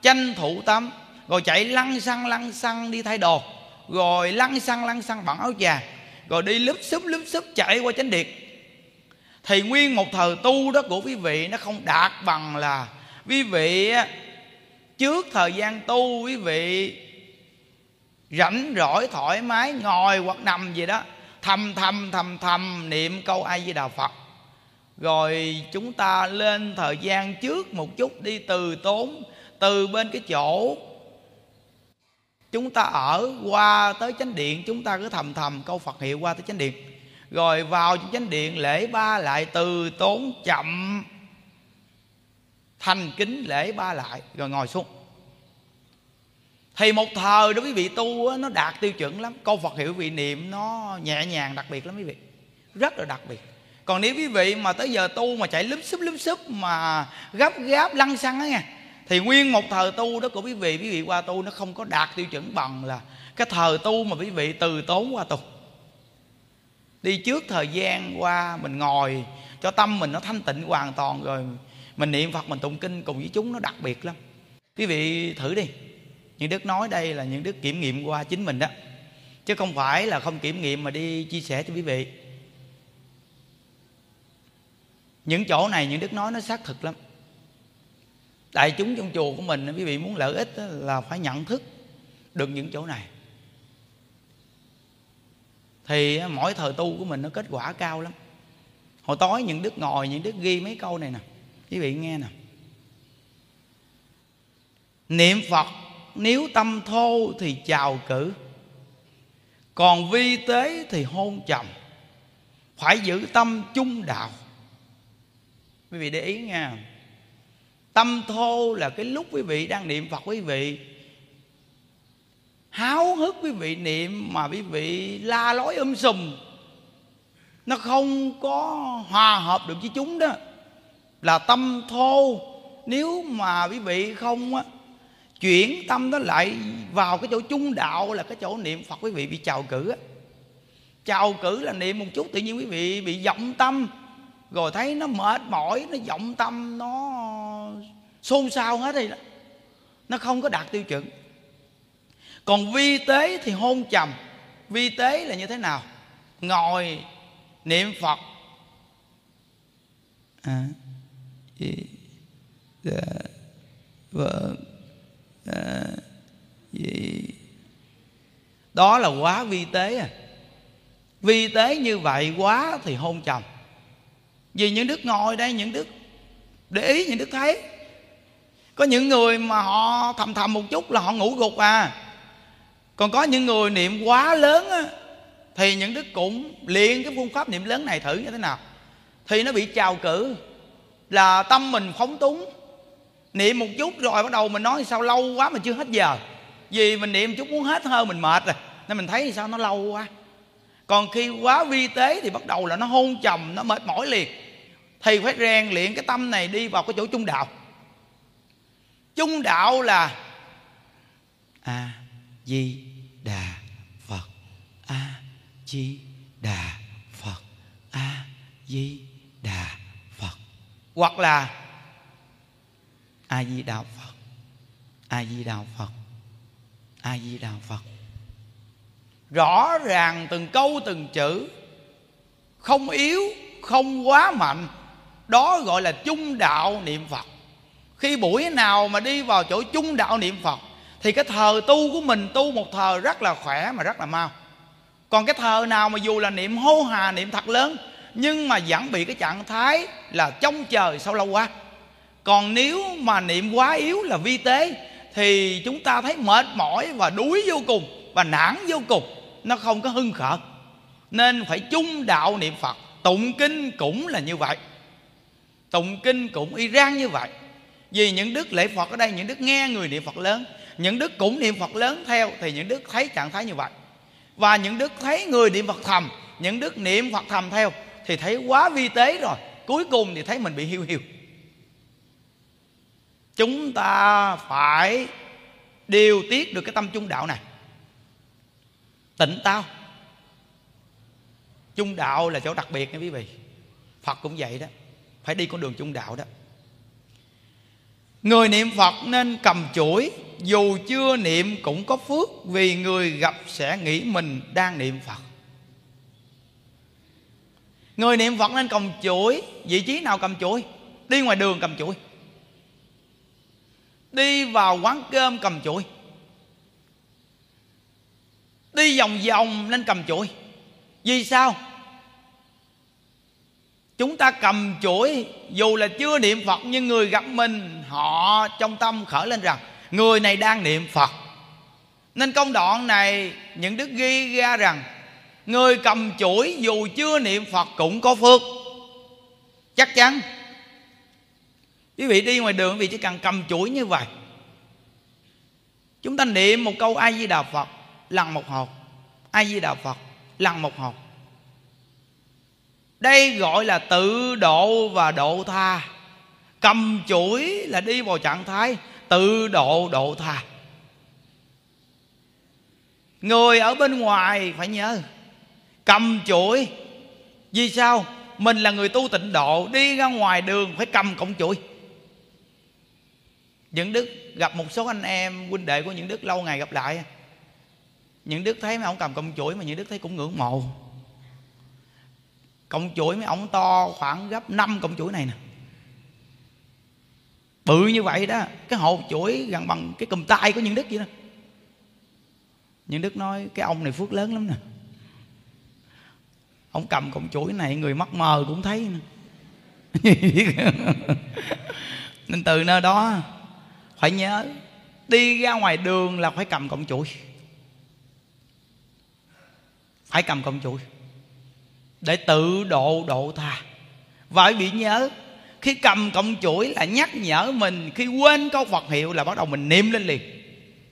tranh thủ tắm, rồi chạy lăn xăng lăn xăng đi thay đồ, rồi lăn xăng lăn xăng bằng áo chà rồi đi lúp xúp lúp xúp chạy qua chánh điện. Thì nguyên một thời tu đó của quý vị nó không đạt bằng là quý vị trước thời gian tu quý vị rảnh rỗi thoải mái ngồi hoặc nằm gì đó thầm thầm thầm thầm niệm câu a di đà phật. Rồi chúng ta lên thời gian trước một chút đi từ tốn, từ bên cái chỗ chúng ta ở qua tới chánh điện, chúng ta cứ thầm thầm câu phật hiệu qua tới chánh điện. Rồi vào trong chánh điện, lễ ba lại từ tốn chậm thành kính lễ ba lại, rồi ngồi xuống thì một thời đó quý vị tu nó đạt tiêu chuẩn lắm. Câu phật hiệu vị niệm nó nhẹ nhàng, đặc biệt lắm quý vị. Rất là đặc biệt. Còn nếu quý vị mà tới giờ tu mà chạy lúp xúp lúp xúp mà gấp gáp, lăn xăng á nha, thì nguyên một thời tu đó của quý vị quý vị qua tu nó không có đạt tiêu chuẩn bằng là cái thời tu mà quý vị từ tốn qua tu. Đi trước thời gian qua mình ngồi, cho tâm mình nó thanh tịnh hoàn toàn rồi, mình niệm phật, mình tụng kinh cùng với chúng nó đặc biệt lắm. Quý vị thử đi những đức nói đây là những đức kiểm nghiệm qua chính mình đó. Chứ không phải là không kiểm nghiệm mà đi chia sẻ cho quý vị. Những chỗ này những đức nói nó xác thực lắm. Đại chúng trong chùa của mình, quý vị muốn lợi ích là phải nhận thức được những chỗ này. Thì mỗi thời tu của mình nó kết quả cao lắm. Hồi tối những đức ngồi, những đức ghi mấy câu này nè. Quý vị nghe nè. Niệm phật nếu tâm thô thì chào cử còn vi tế thì hôn chồng phải giữ tâm chung đạo. Quý vị để ý nha tâm thô là cái lúc quý vị đang niệm phật quý vị. Háo hức quý vị niệm mà quý vị la lối um sùm. Nó không có hòa hợp được với chúng đó. Là tâm thô. Nếu mà quý vị không á, chuyển tâm nó lại vào cái chỗ trung đạo là cái chỗ niệm phật quý vị bị chào cử á. Chào cử là niệm một chút tự nhiên quý vị bị vọng tâm. Rồi thấy nó mệt mỏi nó vọng tâm nó xôn xao hết đi đó. Nó không có đạt tiêu chuẩn. Còn vi tế thì hôn trầm. Vi tế là như thế nào? Ngồi niệm phật. À, dạ, vợ à, gì? Đó là quá vi tế à. Vi tế như vậy quá thì hôn chồng. Vì những đức ngồi đây những đức để ý những đức thấy. Có những người mà họ thầm thầm một chút là họ ngủ gục à. Còn có những người niệm quá lớn á, thì những đức cũng luyện cái phương pháp niệm lớn này thử như thế nào. Thì nó bị trào cử là tâm mình phóng túng niệm một chút rồi bắt đầu mình nói sao lâu quá mà chưa hết giờ. Vì mình niệm chút muốn hết hơi mình mệt rồi, nên mình thấy sao nó lâu quá. Còn khi quá vi tế thì bắt đầu là nó hôn chồng nó mệt mỏi liền. Thì phải rèn luyện cái tâm này đi vào cái chỗ trung đạo. Trung đạo là a di đà phật a di đà phật a di đà phật hoặc là a di đà phật. A di đà phật. A di đà phật. Rõ ràng từng câu, từng chữ. Không yếu, không quá mạnh. Đó gọi là chung đạo niệm phật. Khi buổi nào mà đi vào chỗ chung đạo niệm phật, thì cái thờ tu của mình tu một thờ rất là khỏe mà rất là mau. Còn cái thờ nào mà dù là niệm hô hà, niệm thật lớn, nhưng mà vẫn bị cái trạng thái là trông chờ sau lâu quá còn nếu mà niệm quá yếu là vi tế, thì chúng ta thấy mệt mỏi và đuối vô cùng và nản vô cùng, nó không có hưng khởi. Nên phải chung đạo niệm phật. Tụng kinh cũng là như vậy. Tụng kinh cũng y rang như vậy. Vì những đức lễ phật ở đây, những đức nghe người niệm phật lớn, những đức cũng niệm phật lớn theo, thì những đức thấy trạng thái như vậy. Và những đức thấy người niệm phật thầm, những đức niệm phật thầm theo, thì thấy quá vi tế rồi. Cuối cùng thì thấy mình bị hiu hiu chúng ta phải điều tiết được cái tâm trung đạo này. Tỉnh táo. Trung đạo là chỗ đặc biệt nha quý vị. Phật cũng vậy đó. Phải đi con đường trung đạo đó. Người niệm phật nên cầm chuỗi, dù chưa niệm cũng có phước vì người gặp sẽ nghĩ mình đang niệm phật. Người niệm phật nên cầm chuỗi, vị trí nào cầm chuỗi? Đi ngoài đường cầm chuỗi đi vào quán cơm cầm chuỗi. Đi vòng vòng nên cầm chuỗi. Vì sao? Chúng ta cầm chuỗi dù là chưa niệm phật, nhưng người gặp mình, họ trong tâm khởi lên rằng, người này đang niệm phật. Nên công đoạn này, những đức ghi ra rằng, người cầm chuỗi dù chưa niệm phật cũng có phước. Chắc chắn quý vị đi ngoài đường, quý vị chỉ cần cầm chuỗi như vậy. Chúng ta niệm một câu a di đà phật lần một hộp a di đà phật lần một hộp đây gọi là tự độ và độ tha. Cầm chuỗi là đi vào trạng thái tự độ độ tha. Người ở bên ngoài, phải nhớ, cầm chuỗi. Vì sao? Mình là người tu tịnh độ, đi ra ngoài đường phải cầm cổng chuỗi những đức, gặp một số anh em huynh đệ của những đức lâu ngày gặp lại. Những đức thấy mấy ông cầm cọng chuỗi mà những đức thấy cũng ngưỡng mộ. Cọng chuỗi mấy ông to khoảng gấp 5 cọng chuỗi này nè. Bự như vậy đó, cái hộp chuỗi gần bằng cái cầm tay của những đức vậy đó. Những đức nói, cái ông này phước lớn lắm nè. Ông cầm cọng chuỗi này người mắt mờ cũng thấy nè. Nên từ nơi đó phải nhớ, đi ra ngoài đường là phải cầm cọng chuỗi. Phải cầm cọng chuỗi. Để tự độ độ tha. Và bị nhớ, khi cầm cọng chuỗi là nhắc nhở mình, khi quên câu phật hiệu là bắt đầu mình niệm lên liền.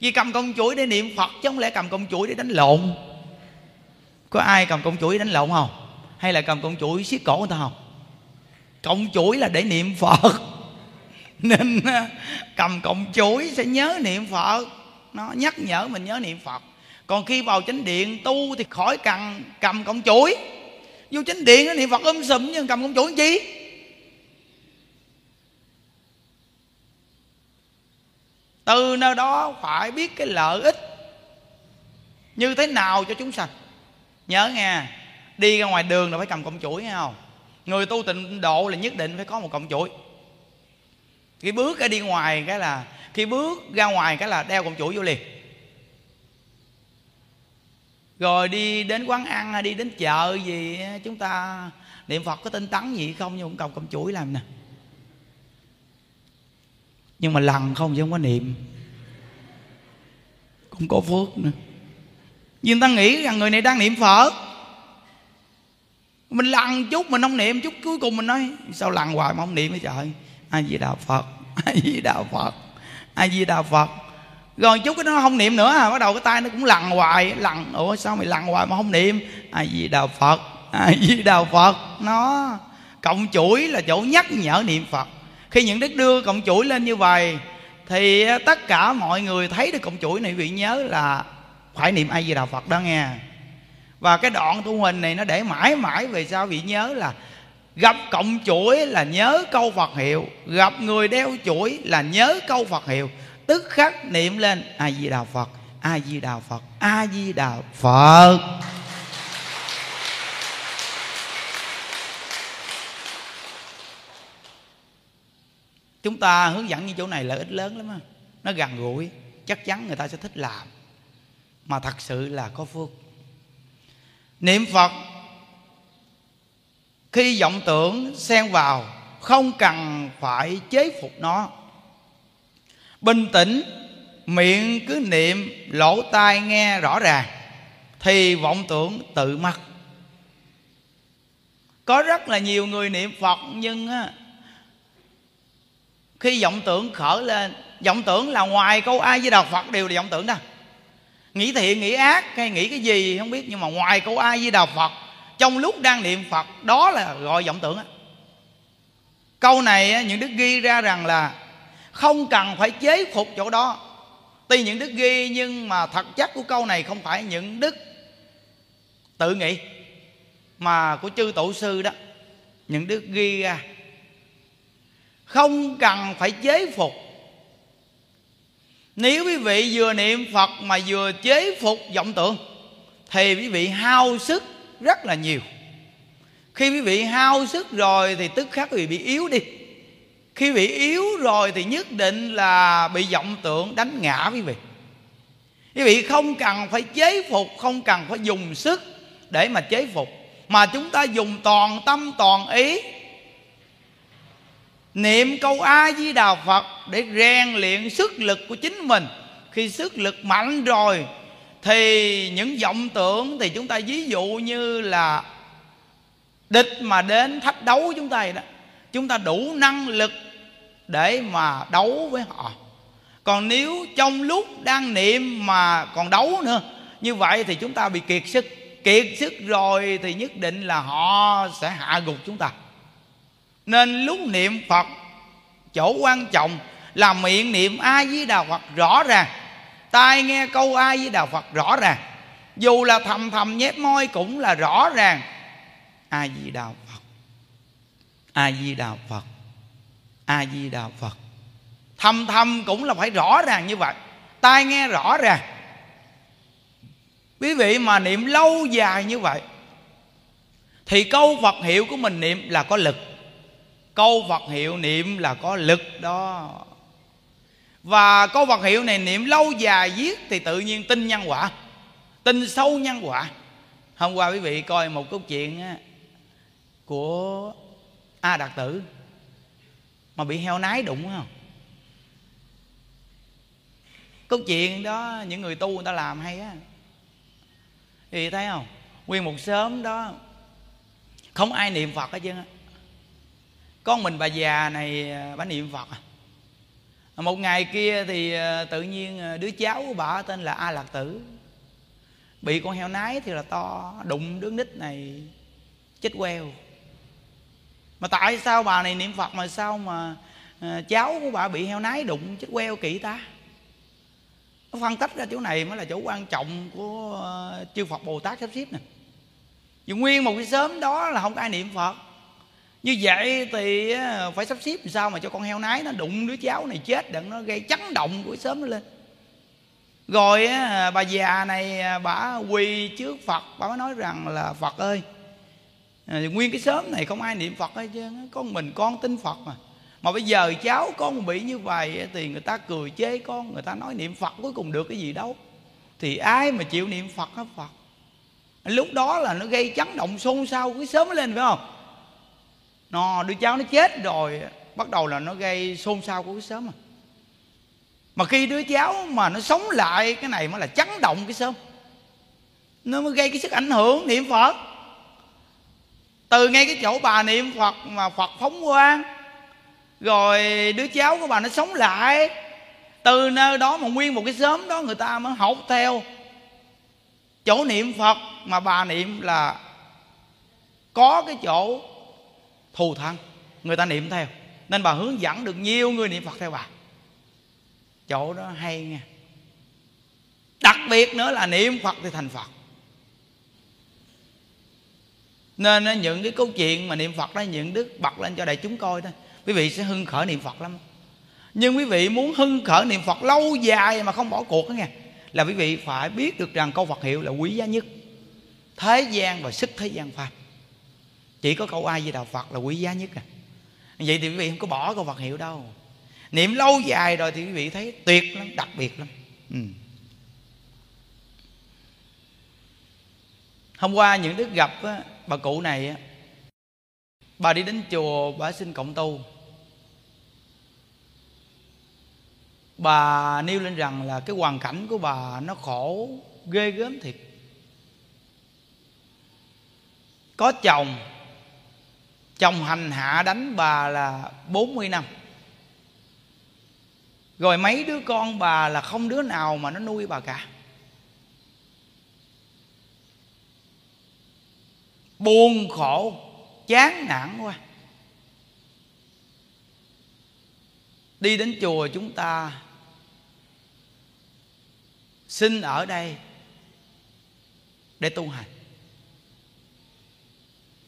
Vì cầm cọng chuỗi để niệm phật chứ không lẽ cầm cọng chuỗi để đánh lộn? Có ai cầm cọng chuỗi đánh lộn không? Hay là cầm cọng chuỗi siết cổ người ta không? Cọng chuỗi là để niệm phật nên à, cầm cọng chuỗi sẽ nhớ niệm phật. Nó nhắc nhở mình nhớ niệm phật. Còn khi vào chánh điện tu thì khỏi cần cầm cọng chuỗi vô chánh điện niệm phật ôm sùm nhưng cầm cọng chuỗi chi? Từ nơi đó phải biết cái lợi ích như thế nào cho chúng sanh. Nhớ nghe, đi ra ngoài đường là phải cầm cọng chuỗi nghe không? Người tu tịnh độ là nhất định phải có một cọng chuỗi khi bước ra đi ngoài cái là, khi bước ra ngoài cái là đeo cọng chuỗi vô liền. Rồi đi đến quán ăn hay đi đến chợ gì, chúng ta niệm phật có tinh tấn gì không? Nhưng cũng cầm cọng chuỗi làm nè. Nhưng mà lần không chứ không có niệm. Cũng có phước nữa. Nhưng ta nghĩ rằng người này đang niệm phật. Mình lần chút mình không niệm, chút cuối cùng mình nói, sao lần hoài mà không niệm vậy trời? A di đà phật. A di đà phật. A di đà phật. Rồi chút cái nó không niệm nữa à bắt đầu cái tay nó cũng lằn hoài lằn ủa, sao mày lằn hoài mà không niệm? A di đà phật. A di đà phật. Nó, cộng chuỗi là chỗ nhắc nhở niệm phật. Khi những đức đưa cộng chuỗi lên như vậy, thì à, tất cả mọi người thấy được cộng chuỗi này vị nhớ là phải niệm a di đà phật đó nghe. Và cái đoạn tu huỳnh này nó để mãi mãi về sau vị nhớ là gặp cộng chuỗi là nhớ câu phật hiệu. Gặp người đeo chuỗi là nhớ câu phật hiệu. Tức khắc niệm lên a di đà phật a di đà phật a di đà phật. Chúng ta hướng dẫn như chỗ này là ít lớn lắm á. Nó gần gũi, chắc chắn người ta sẽ thích làm. Mà thật sự là có phước. Niệm phật khi vọng tưởng xen vào không cần phải chế phục nó. Bình tĩnh miệng cứ niệm lỗ tai nghe rõ ràng thì vọng tưởng tự mất. Có rất là nhiều người niệm phật nhưng á, khi vọng tưởng khởi lên vọng tưởng là ngoài câu ai với đạo phật đều là vọng tưởng đó. Nghĩ thiện nghĩ ác hay nghĩ cái gì không biết nhưng mà ngoài câu ai với đạo phật trong lúc đang niệm phật, đó là gọi vọng tưởng câu này những đức ghi ra rằng là không cần phải chế phục chỗ đó. Tuy những đức ghi, nhưng mà thật chất của câu này không phải những đức tự nghĩ, mà của chư tổ sư đó. Những đức ghi ra. Không cần phải chế phục. Nếu quý vị vừa niệm phật mà vừa chế phục vọng tưởng, thì quý vị hao sức rất là nhiều. Khi quý vị hao sức rồi thì tức khắc quý vị bị yếu đi. Khi bị yếu rồi thì nhất định là bị vọng tưởng đánh ngã quý vị. Quý vị không cần phải chế phục, không cần phải dùng sức để mà chế phục, mà chúng ta dùng toàn tâm, toàn ý. Niệm câu a di đà phật để rèn luyện sức lực của chính mình. Khi sức lực mạnh rồi thì những vọng tưởng thì chúng ta ví dụ như là địch mà đến thách đấu chúng ta vậy đó. Chúng ta đủ năng lực để mà đấu với họ. Còn nếu trong lúc đang niệm mà còn đấu nữa, như vậy thì chúng ta bị kiệt sức. Kiệt sức rồi thì nhất định là họ sẽ hạ gục chúng ta. Nên lúc niệm phật, chỗ quan trọng là miệng niệm a di đà phật rõ ràng tai nghe câu ai với đạo phật rõ ràng. Dù là thầm thầm nhép môi cũng là rõ ràng. A di đà phật. A di đà phật. A di đà phật. Thầm thầm cũng là phải rõ ràng như vậy. Tai nghe rõ ràng. Quý vị mà niệm lâu dài như vậy, thì câu phật hiệu của mình niệm là có lực. Câu phật hiệu niệm là có lực đó và câu vật hiệu này niệm lâu dài viết thì tự nhiên tin nhân quả, tin sâu nhân quả. Hôm qua quý vị coi một câu chuyện của a đạt tử mà bị heo nái đụng không? Câu chuyện đó những người tu người ta làm hay á. Thì thấy không? Nguyên một sớm đó, không ai niệm phật hết trơn á. Con mình bà già này, bà niệm phật à? Một ngày kia thì ờ, tự nhiên ờ, đứa cháu của bà tên là a lạc tử bị con heo nái thì là to, đụng đứa nít này, chết queo. Mà tại sao bà này niệm phật mà sao mà ờ, cháu của bà bị heo nái đụng chết queo kỹ ta? Nó phân tích ra chỗ này mới là chỗ quan trọng của chư phật bồ tát sắp xếp nè. Vì nguyên một cái sớm đó là không có ai niệm phật như vậy thì phải sắp xếp làm sao mà cho con heo nái nó đụng đứa cháu này chết đừng nó gây chấn động của sớm nó lên. Rồi bà già này à, bà quỳ trước phật, bà mới nói rằng là, phật ơi à, nguyên cái sớm này không ai niệm phật hết trơn con mình con tin phật mà. Mà bây giờ cháu con bị như vậy thì người ta cười chế con, người ta nói niệm phật cuối cùng được cái gì đâu. Thì ai mà chịu niệm phật hết phật? Lúc đó là nó gây chấn động xôn xao cái sớm lên, phải không? Nó đứa cháu nó chết rồi, bắt đầu là nó gây xôn xao của cái sớm à. Mà khi đứa cháu mà nó sống lại, cái này mới là chấn động cái sớm nó mới gây cái sức ảnh hưởng niệm phật. Từ ngay cái chỗ bà niệm phật mà phật phóng quang, rồi đứa cháu của bà nó sống lại, từ nơi đó mà nguyên một cái xóm đó người ta mới học theo. Chỗ niệm phật mà bà niệm là có cái chỗ thù thân. Người ta niệm theo. Nên bà hướng dẫn được nhiều người niệm phật theo bà. Chỗ đó hay nha đặc biệt nữa là niệm phật thì thành phật. Nên những cái câu chuyện mà niệm phật đó, những đức bật lên cho đại chúng coi thôi. Quý vị sẽ hưng khởi niệm phật lắm. Nhưng quý vị muốn hưng khởi niệm phật lâu dài mà không bỏ cuộc đó nghe, là quý vị phải biết được rằng câu phật hiệu là quý giá nhất. Thế gian và sức thế gian pháp chỉ có câu ai với đạo phật là quý giá nhất à. Vậy thì quý vị không có bỏ câu phật hiệu đâu. Niệm lâu dài rồi thì quý vị thấy tuyệt lắm đặc biệt lắm. Ừ. hôm qua những đức gặp á, bà cụ này á, bà đi đến chùa bà xin cộng tu. Bà nêu lên rằng là cái hoàn cảnh của bà nó khổ ghê gớm thiệt. Có chồng chồng hành hạ đánh bà là 40 năm. Rồi mấy đứa con bà là không đứa nào mà nó nuôi bà cả. Buồn khổ, chán nản quá. Đi đến chùa chúng ta, xin ở đây để tu hành.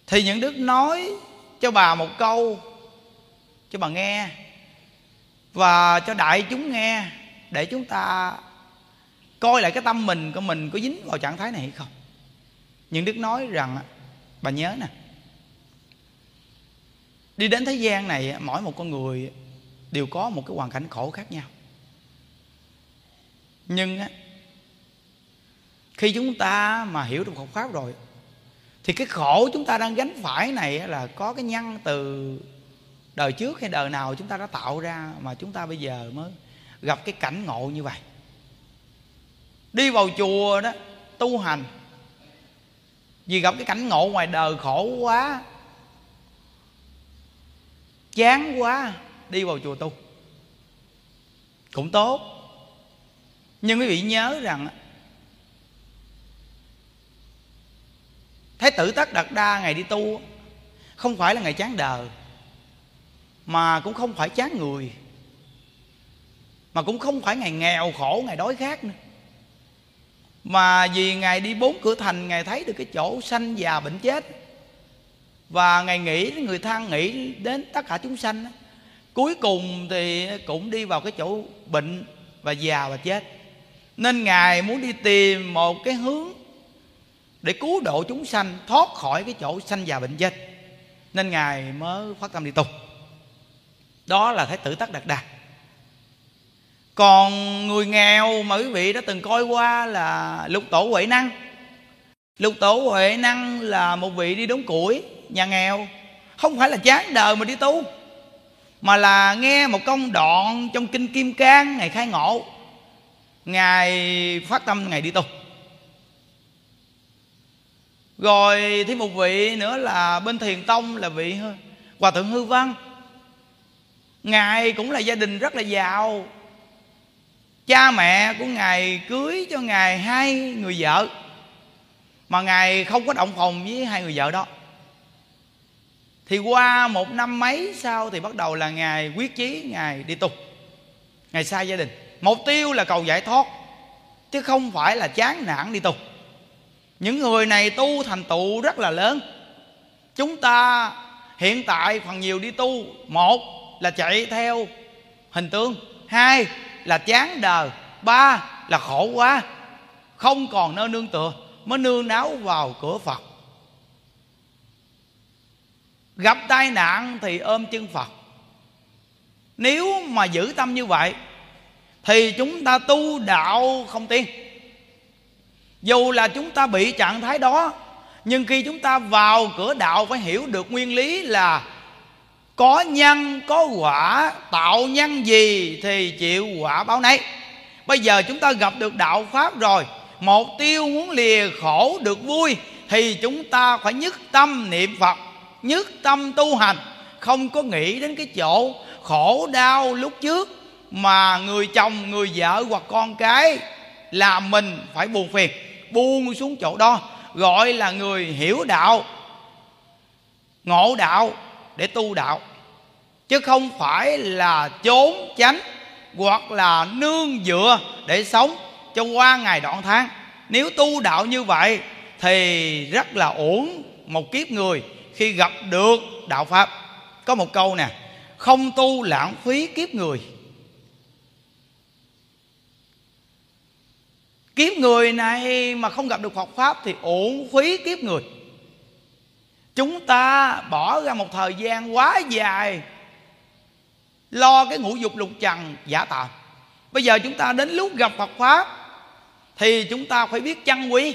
Thì những đức nói cho bà một câu, cho bà nghe, và cho đại chúng nghe, để chúng ta coi lại cái tâm mình của mình có dính vào trạng thái này hay không. Những đức nói rằng, bà nhớ nè, đi đến thế gian này, mỗi một con người đều có một cái hoàn cảnh khổ khác nhau. Nhưng khi chúng ta mà hiểu được Phật pháp rồi thì cái khổ chúng ta đang gánh phải này là có cái nhân từ đời trước hay đời nào chúng ta đã tạo ra mà chúng ta bây giờ mới gặp cái cảnh ngộ như vậy. Đi vào chùa đó, tu hành. Vì gặp cái cảnh ngộ ngoài đời khổ quá, chán quá, đi vào chùa tu. Cũng tốt. Nhưng quý vị nhớ rằng Thái tử Tất Đạt Đa ngày đi tu, Không phải là ngày chán đời, Mà cũng không phải chán người, Mà cũng không phải ngày nghèo khổ, Ngày đói khát nữa. Mà vì Ngài đi bốn cửa thành Ngài thấy được cái chỗ sanh già bệnh chết, Và Ngài nghĩ người thân nghĩ đến tất cả chúng sanh Cuối cùng thì cũng đi vào cái chỗ bệnh Và già và chết. Nên Ngài muốn đi tìm một cái hướng để cứu độ chúng sanh, thoát khỏi cái chỗ sanh già bệnh chết. Nên ngài mới phát tâm đi tu. Đó là thái tử tất đạt đa còn người nghèo mà quý vị đã từng coi qua là lục tổ huệ năng. Lục tổ huệ năng là một vị đi đốn củi, nhà nghèo. Không phải là chán đời mà đi tu, mà là nghe một công đoạn trong kinh kim cang ngày khai ngộ. Ngài phát tâm ngày đi tu rồi thêm một vị nữa là bên thiền tông là vị hòa thượng hư văn. Ngài cũng là gia đình rất là giàu. Cha mẹ của ngài cưới cho ngài hai người vợ, mà ngài không có động phòng với hai người vợ đó. Thì qua một năm mấy sau thì bắt đầu là ngài quyết chí ngài đi tu, ngài xa gia đình. Mục tiêu là cầu giải thoát, chứ không phải là chán nản đi tu những người này tu thành tựu rất là lớn. Chúng ta hiện tại phần nhiều đi tu. Một là chạy theo hình tướng. Hai là chán đời. Ba là khổ quá. Không còn nơi nương tựa, mới nương náo vào cửa phật. Gặp tai nạn thì ôm chân phật. Nếu mà giữ tâm như vậy, thì chúng ta tu đạo không tiên dù là chúng ta bị trạng thái đó, nhưng khi chúng ta vào cửa đạo phải hiểu được nguyên lý là có nhân, có quả, tạo nhân gì thì chịu quả báo nấy. Bây giờ chúng ta gặp được đạo pháp rồi, một tiêu muốn lìa khổ được vui thì chúng ta phải nhất tâm niệm phật, nhất tâm tu hành. Không có nghĩ đến cái chỗ khổ đau lúc trước mà người chồng, người vợ hoặc con cái là mình phải buồn phiền buông xuống chỗ đó, gọi là người hiểu đạo, ngộ đạo để tu đạo. Chứ không phải là trốn tránh hoặc là nương dựa để sống cho qua ngày đoạn tháng. Nếu tu đạo như vậy thì rất là uổng một kiếp người khi gặp được đạo pháp. Có một câu nè, không tu lãng phí kiếp người. Kiếp người này mà không gặp được Phật pháp thì uổng phí kiếp người. Chúng ta bỏ ra một thời gian quá dài lo cái ngũ dục lục trần giả tạo bây giờ chúng ta đến lúc gặp Phật pháp thì chúng ta phải biết chân quý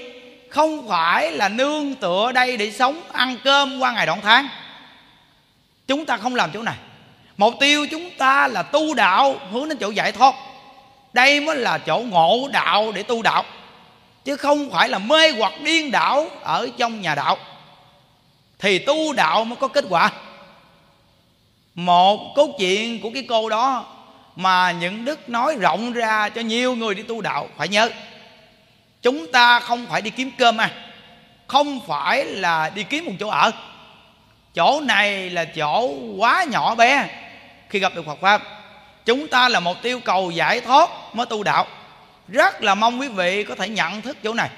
không phải là nương tựa đây để sống, ăn cơm qua ngày đoạn tháng. Chúng ta không làm chỗ này. Mục tiêu chúng ta là tu đạo, hướng đến chỗ giải thoát đây mới là chỗ ngộ đạo để tu đạo. Chứ không phải là mê hoặc điên đảo ở trong nhà đạo. Thì tu đạo mới có kết quả. Một cốt truyện của cái cô đó mà những đức nói rộng ra cho nhiều người đi tu đạo, phải nhớ. Chúng ta không phải đi kiếm cơm à. Không phải là đi kiếm một chỗ ở. Chỗ này là chỗ quá nhỏ bé khi gặp được Phật pháp chúng ta là một tiêu cầu giải thoát mới tu đạo. Rất là mong quý vị có thể nhận thức chỗ này.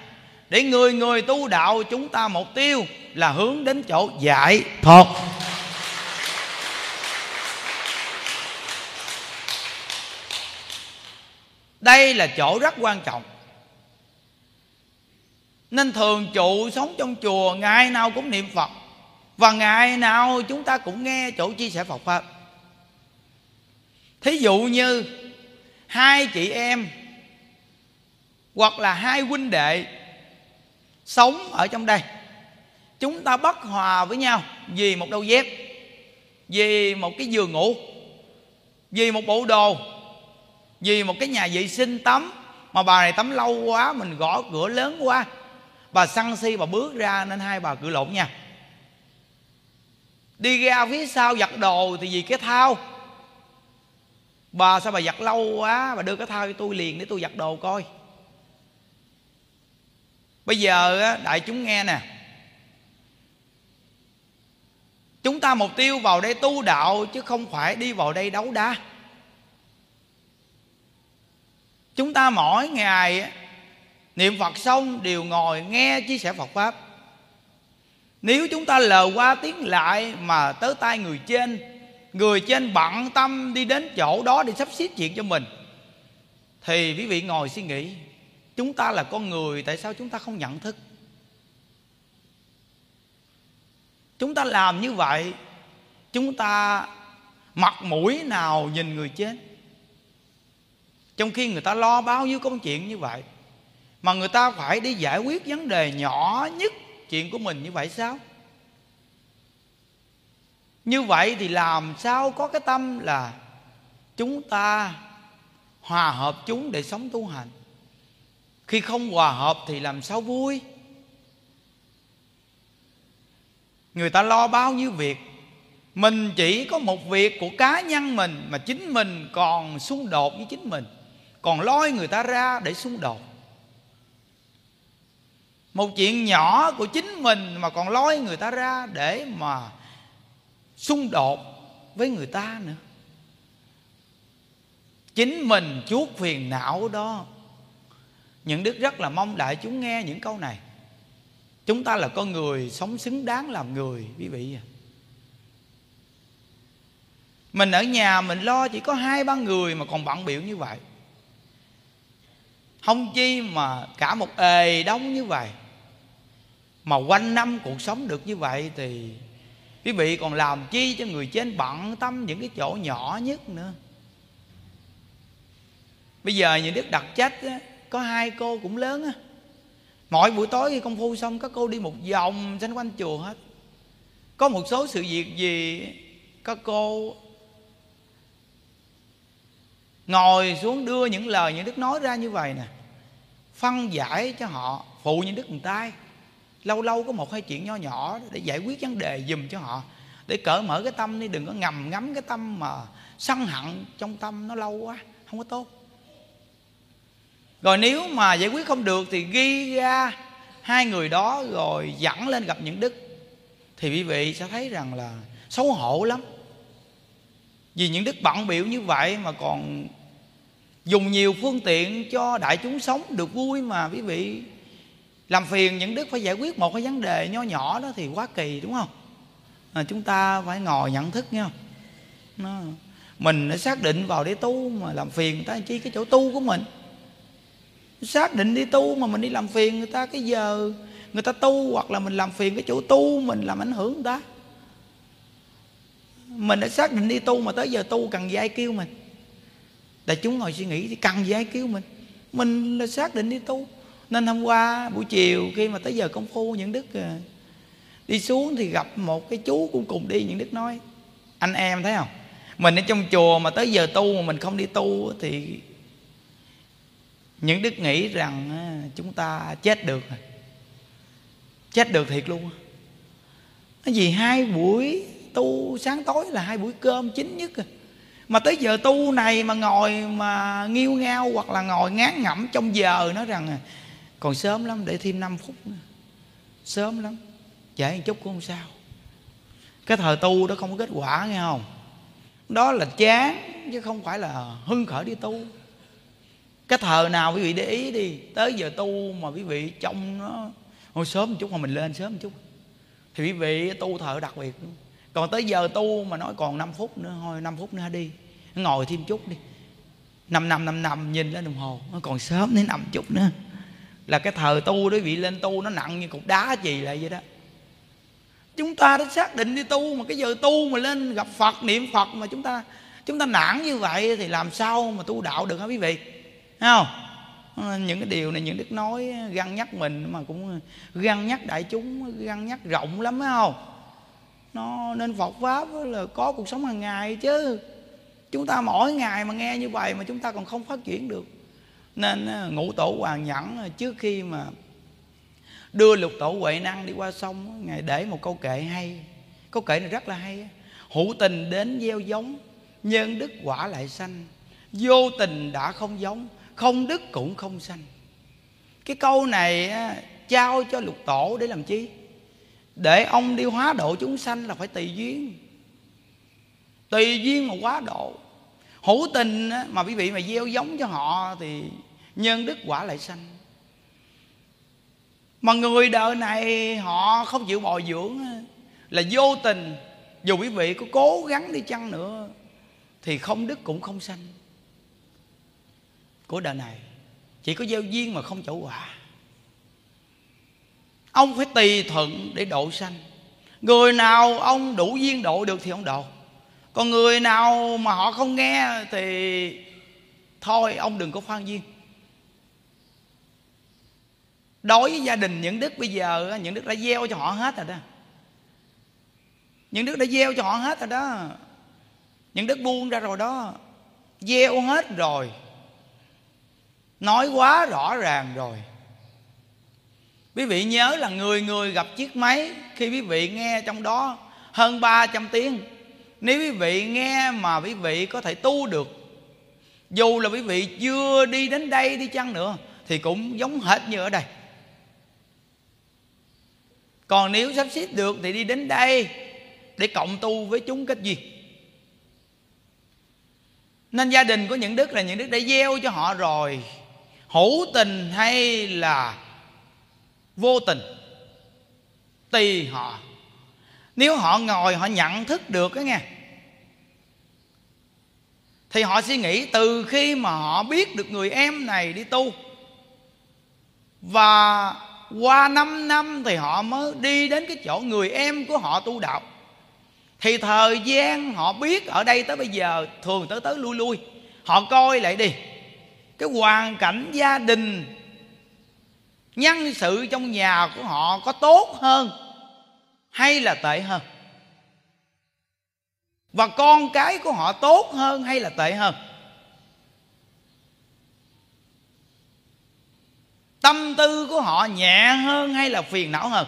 Để người người tu đạo chúng ta mục tiêu là hướng đến chỗ giải thoát. Đây là chỗ rất quan trọng. Nên thường trụ sống trong chùa, ngày nào cũng niệm phật và ngày nào chúng ta cũng nghe chỗ chia sẻ phật pháp thí dụ như hai chị em hoặc là hai huynh đệ sống ở trong đây, chúng ta bất hòa với nhau vì một đôi dép, vì một cái giường ngủ, vì một bộ đồ, vì một cái nhà vệ sinh tắm. Mà bà này tắm lâu quá, mình gõ cửa lớn quá, bà săn si, bà bước ra nên hai bà cự lộn nha. Đi ra phía sau giặt đồ thì vì cái thao bà sao bà giặt lâu quá, bà đưa cái thao cho tôi liền để tôi giặt đồ coi. Bây giờ đại chúng nghe nè. Chúng ta mục tiêu vào đây tu đạo chứ không phải đi vào đây đấu đá. Chúng ta mỗi ngày niệm phật xong, đều ngồi nghe chia sẻ phật pháp. Nếu chúng ta lờ qua tiếng lại mà tới tay người trên người trên bận tâm đi đến chỗ đó để sắp xếp chuyện cho mình. Thì quý vị ngồi suy nghĩ, chúng ta là con người, tại sao chúng ta không nhận thức? Chúng ta làm như vậy, chúng ta mặt mũi nào nhìn người chết trong khi người ta lo bao nhiêu công chuyện như vậy, mà người ta phải đi giải quyết vấn đề nhỏ nhất chuyện của mình như vậy sao? Như vậy thì làm sao có cái tâm là chúng ta hòa hợp chúng để sống tu hành? Khi không hòa hợp thì làm sao vui? Người ta lo bao nhiêu việc? Mình chỉ có một việc của cá nhân mình mà chính mình còn xung đột với chính mình, còn lôi người ta ra để xung đột. Một chuyện nhỏ của chính mình mà còn lôi người ta ra để mà xung đột với người ta nữa. Chính mình chuốc phiền não đó. Những đức rất là mong đại chúng nghe những câu này. Chúng ta là con người sống xứng đáng làm người, quý vị à. Mình ở nhà mình lo chỉ có hai, ba người mà còn bận biểu như vậy. Không chi mà cả một ề đông như vậy. Mà quanh năm cuộc sống được như vậy thì quý vị còn làm chi cho người trên bận tâm những cái chỗ nhỏ nhất nữa? Bây giờ những đức đặt trách á, có hai cô cũng lớn á. Mỗi buổi tối khi công phu xong các cô đi một vòng xanh quanh chùa hết. Có một số sự việc gì các cô ngồi xuống đưa những lời những đức nói ra như vậy nè phân giải cho họ phụ những đức một tay lâu lâu có một hai chuyện nho nhỏ để giải quyết vấn đề dùm cho họ. Để cởi mở cái tâm đi, đừng có ngầm ngắm cái tâm mà sân hận trong tâm nó lâu quá, không có tốt. Rồi nếu mà giải quyết không được thì ghi ra hai người đó rồi dẫn lên gặp những đức. Thì quý vị sẽ thấy rằng là xấu hổ lắm. Vì những đức bận biểu như vậy mà còn dùng nhiều phương tiện cho đại chúng sống được vui mà quý vị làm phiền những đức phải giải quyết một cái vấn đề nho nhỏ đó thì quá kỳ đúng không? À, chúng ta phải ngồi nhận thức nha nó, mình đã xác định vào để tu mà làm phiền người ta chi cái chỗ tu của mình. Xác định đi tu mà mình đi làm phiền người ta cái giờ người ta tu hoặc là mình làm phiền cái chỗ tu mình làm ảnh hưởng người ta. Mình đã xác định đi tu mà tới giờ tu cần gì ai kêu mình. Đại chúng ngồi suy nghĩ thì cần gì ai kêu mình. Mình là xác định đi tu nên hôm qua buổi chiều khi mà tới giờ công phu những đức à, đi xuống thì gặp một cái chú cũng cùng đi. Những đức nói, anh em thấy không? Mình ở trong chùa mà tới giờ tu mà mình không đi tu thì những đức nghĩ rằng à, chúng ta chết được rồi. Chết được thiệt luôn cái gì hai buổi tu sáng tối là hai buổi cơm chính nhất rồi mà tới giờ tu này mà ngồi mà nghiêu ngao hoặc là ngồi ngán ngẩm trong giờ nói rằng còn sớm lắm, để thêm 5 phút nữa. Sớm lắm. Chạy một chút cũng không sao. Cái thời tu đó không có kết quả, nghe không? Đó là chán, chứ không phải là hưng khởi đi tu. Cái thờ nào quý vị để ý đi, tới giờ tu mà quý vị trong nó hồi sớm một chút mà mình lên sớm một chút. Thì quý vị tu thờ đặc biệt luôn. Còn tới giờ tu mà nói còn 5 phút nữa, thôi 5 phút nữa đi, ngồi thêm chút đi. Năm năm năm năm, nhìn lên đồng hồ nó còn sớm đến năm chút nữa là cái thờ tu đó vị lên tu nó nặng như cục đá gì lại vậy đó. Chúng ta đã xác định đi tu mà cái giờ tu mà lên gặp phật, niệm phật mà chúng ta chúng ta nản như vậy thì làm sao mà tu đạo được hả quý vị? Thấy không? Ờ, những cái điều này những đức nói găng nhắc mình mà cũng găng nhắc đại chúng, găng nhắc rộng lắm phải không? Nó nên Phật pháp là có cuộc sống hàng ngày chứ. Chúng ta mỗi ngày mà nghe như vậy mà chúng ta còn không phát triển được nên ngũ tổ hoàng nhẫn trước khi mà đưa lục tổ huệ năng đi qua sông ngài để một câu kệ hay. Câu kệ này rất là hay hữu tình đến gieo giống, nhân đức quả lại sanh. Vô tình đã không giống, không đức cũng không sanh. Cái câu này trao cho lục tổ để làm chi? Để ông đi hóa độ chúng sanh là phải tùy duyên. Tùy duyên mà hóa độ hữu tình mà quý vị mà gieo giống cho họ thì nhân đức quả lại sanh. Mà người đời này họ không chịu bồi dưỡng là vô tình, dù quý vị có cố gắng đi chăng nữa, thì không đức cũng không sanh. Của đời này, chỉ có gieo duyên mà không chỗ quả. Ông phải tùy thuận để độ sanh. Người nào ông đủ duyên độ được thì ông độ còn người nào mà họ không nghe thì thôi, ông đừng có khoan duyên đối với gia đình, những đức bây giờ những đức đã gieo cho họ hết rồi đó. Những đức đã gieo cho họ hết rồi đó. Những đức buông ra rồi đó. Gieo hết rồi. Nói quá rõ ràng rồi. Quý vị nhớ là người người gặp chiếc máy khi quý vị nghe trong đó hơn 300 tiếng nếu quý vị nghe mà quý vị có thể tu được, dù là quý vị chưa đi đến đây đi chăng nữa, thì cũng giống hết như ở đây. Còn nếu sắp xếp được thì đi đến đây để cộng tu với chúng kết duyên nên gia đình của những đức là những đức đã gieo cho họ rồi, hữu tình hay là vô tình, tùy họ nếu họ ngồi, họ nhận thức được cái nghe. Thì họ suy nghĩ, từ khi mà họ biết được người em này đi tu, và qua 5 năm thì họ mới đi đến cái chỗ người em của họ tu đạo, thì thời gian họ biết ở đây tới bây giờ thường tới tới lui lui. Họ coi lại đi, cái hoàn cảnh gia đình, nhân sự trong nhà của họ có tốt hơn hay là tệ hơn? Và con cái của họ tốt hơn hay là tệ hơn? Tâm tư của họ nhẹ hơn hay là phiền não hơn?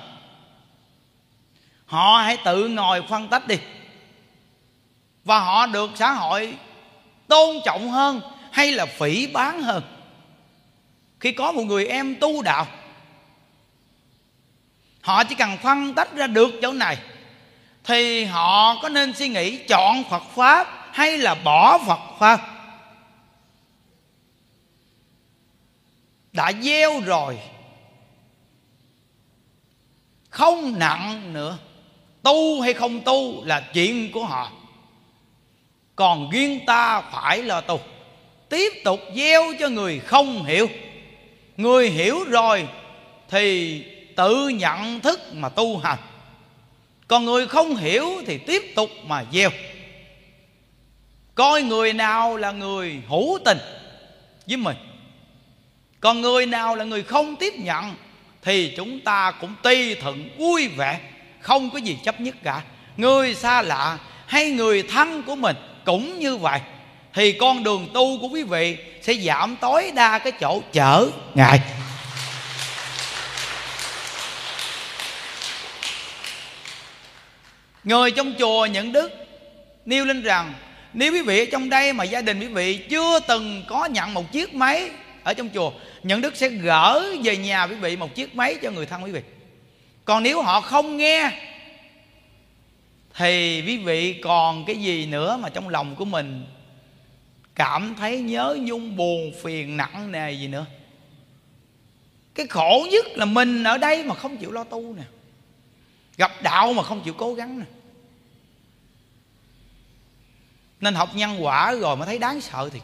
Họ hãy tự ngồi phân tích đi. Và họ được xã hội tôn trọng hơn hay là phỉ bán hơn? Khi có một người em tu đạo họ chỉ cần phân tách ra được chỗ này. Thì họ có nên suy nghĩ chọn phật pháp hay là bỏ phật pháp? Đã gieo rồi. Không nặng nữa. Tu hay không tu là chuyện của họ. Còn riêng ta phải lo tu. Tiếp tục gieo cho người không hiểu. Người hiểu rồi thì tự nhận thức mà tu hành. Còn người không hiểu thì tiếp tục mà gieo. Coi người nào là người hữu tình với mình. Còn người nào là người không tiếp nhận thì chúng ta cũng ti thuận vui vẻ, không có gì chấp nhất cả. Người xa lạ hay người thân của mình cũng như vậy. Thì con đường tu của quý vị sẽ giảm tối đa cái chỗ chở ngại người trong chùa nhận đức, nêu lên rằng, nếu quý vị ở trong đây mà gia đình quý vị chưa từng có nhận một chiếc máy ở trong chùa, nhận đức sẽ gỡ về nhà quý vị một chiếc máy cho người thân quý vị. Còn nếu họ không nghe, thì quý vị còn cái gì nữa mà trong lòng của mình cảm thấy nhớ nhung, buồn, phiền, nặng nề gì nữa? Cái khổ nhất là mình ở đây mà không chịu lo tu nè gặp đạo mà không chịu cố gắng nè. Nên học nhân quả rồi mới thấy đáng sợ thì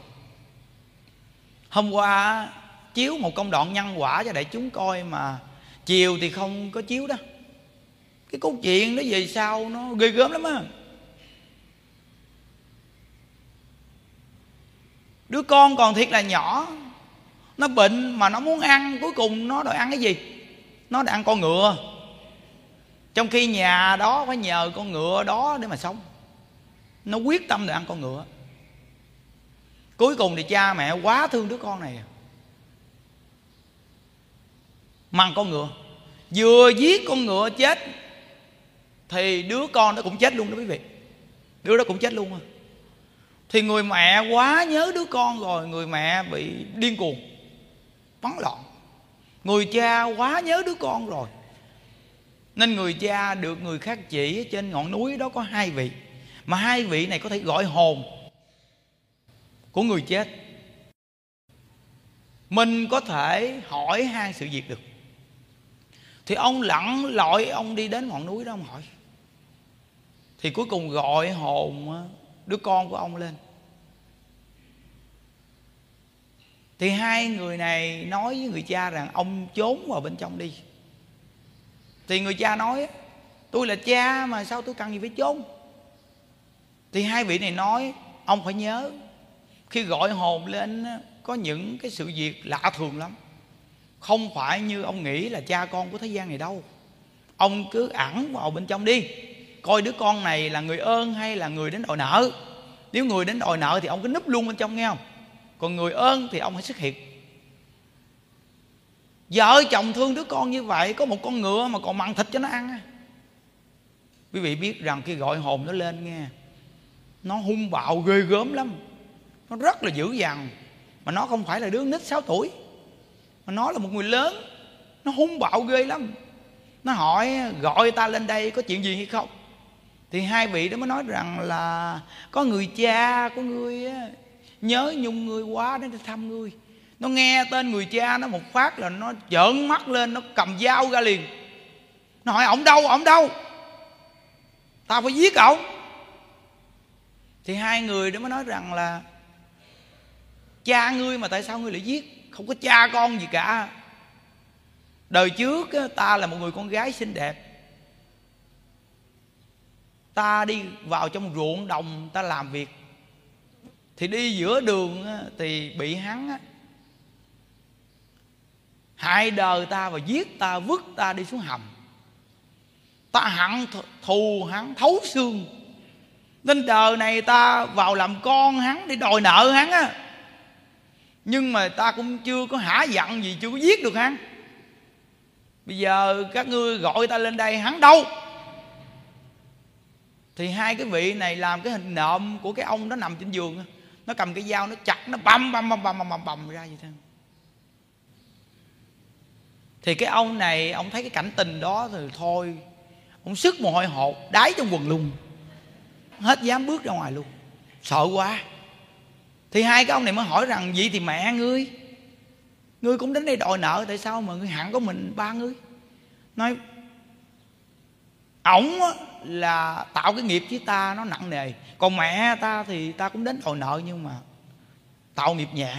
hôm qua chiếu một công đoạn nhân quả cho đại chúng coi mà chiều thì không có chiếu đó. Cái câu chuyện đó về sau nó ghê gớm lắm á. Đứa con còn thiệt là nhỏ, nó bệnh mà nó muốn ăn, cuối cùng nó đòi ăn cái gì? Nó đòi ăn con ngựa trong khi nhà đó phải nhờ con ngựa đó để mà sống. Nó quyết tâm để ăn con ngựa. Cuối cùng thì cha mẹ quá thương đứa con này. Mang con ngựa. Vừa giết con ngựa chết, thì đứa con nó cũng chết luôn đó quý vị. Đứa đó cũng chết luôn rồi. thì người mẹ quá nhớ đứa con rồi, người mẹ bị điên cuồng bắn loạn người cha quá nhớ đứa con rồi nên người cha được người khác chỉ trên ngọn núi đó có hai vị. Mà hai vị này có thể gọi hồn của người chết. Mình có thể hỏi hai sự việc được. Thì ông lặn lội ông đi đến ngọn núi đó ông hỏi. Thì cuối cùng gọi hồn đứa con của ông lên. Thì hai người này nói với người cha rằng ông trốn vào bên trong đi thì người cha nói, tôi là cha mà sao tôi cần gì phải chôn? Thì hai vị này nói, ông phải nhớ, khi gọi hồn lên có những cái sự việc lạ thường lắm. Không phải như ông nghĩ là cha con của thế gian này đâu. Ông cứ ẩn vào bên trong đi. Coi đứa con này là người ơn hay là người đến đòi nợ. Nếu người đến đòi nợ thì ông cứ núp luôn bên trong, nghe không? Còn người ơn thì ông hãy xuất hiện vợ chồng thương đứa con như vậy, có một con ngựa mà còn mặn thịt cho nó ăn quý vị biết rằng khi gọi hồn nó lên nghe, nó hung bạo ghê gớm lắm. Nó rất là dữ dằn, mà nó không phải là đứa nít 6 tuổi, mà nó là một người lớn. Nó hung bạo ghê lắm. Nó hỏi, gọi ta lên đây có chuyện gì hay không? Thì hai vị đó mới nói rằng là, có người cha của ngươi nhớ nhung ngươi quá đến thăm ngươi nó nghe tên người cha nó một phát là nó trợn mắt lên, nó cầm dao ra liền. Nó hỏi ổng đâu ổng đâu? Tao phải giết ổng thì hai người đó mới nói rằng là, cha ngươi mà tại sao ngươi lại giết? Không có cha con gì cả. Đời trước ta là một người con gái xinh đẹp. Ta đi vào trong ruộng đồng, ta làm việc. Thì đi giữa đường thì bị hắn hại đời ta và giết ta vứt ta đi xuống hầm. Ta hận thù hắn thấu xương. Nên đời này ta vào làm con hắn để đòi nợ hắn á. Nhưng mà ta cũng chưa có hả giận gì chưa có giết được hắn. Bây giờ các ngươi gọi ta lên đây hắn đâu? Thì hai cái vị này làm cái hình nộm của cái ông đó nằm trên giường nó cầm cái dao nó chặt nó băm băm băm băm băm băm, băm ra vậy thôi thì cái ông này, ông thấy cái cảnh tình đó thì thôi, ông sức mồ hôi hột, đáy trong quần luôn hết dám bước ra ngoài luôn. Sợ quá. Thì hai cái ông này mới hỏi rằng, vậy thì mẹ ngươi ngươi cũng đến đây đòi nợ, tại sao mà ngươi hẳn có mình ba ngươi? Nói, ổng là tạo cái nghiệp với ta nó nặng nề, còn mẹ ta thì ta cũng đến đòi nợ nhưng mà tạo nghiệp nhẹ.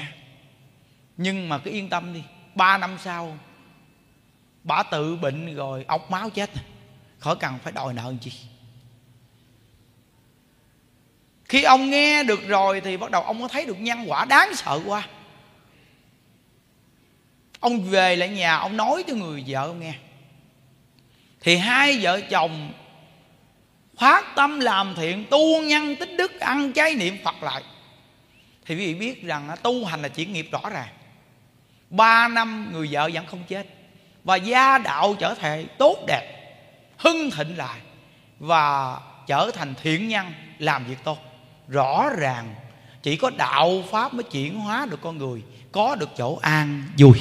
Nhưng mà cứ yên tâm đi, ba năm sau bà tự bệnh rồi, ốc máu chết. Khỏi cần phải đòi nợ chi. Khi ông nghe được rồi thì bắt đầu ông có thấy được nhân quả đáng sợ quá. Ông về lại nhà, ông nói cho người vợ ông nghe. Thì hai vợ chồng phát tâm làm thiện, tu nhân tích đức, ăn chay niệm phật lại. Thì quý vị biết rằng tu hành là chuyển nghiệp rõ ràng. Ba năm người vợ vẫn không chết và gia đạo trở thành tốt đẹp, hưng thịnh lại và trở thành thiện nhân, làm việc tốt. Rõ ràng, chỉ có đạo pháp mới chuyển hóa được con người, có được chỗ an vui.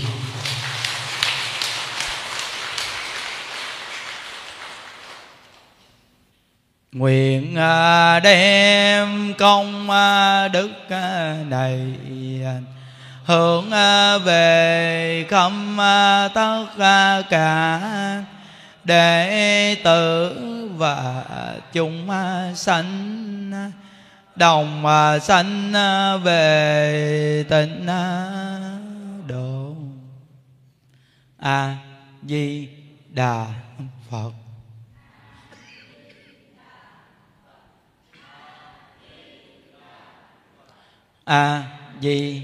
Nguyện à, đem công à, đức à, này hướng à, về khâm à, tất à, cả đệ tử và chúng sanh đồng sanh về tịnh độ. A di đà phật. A di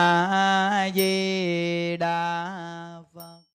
Ah,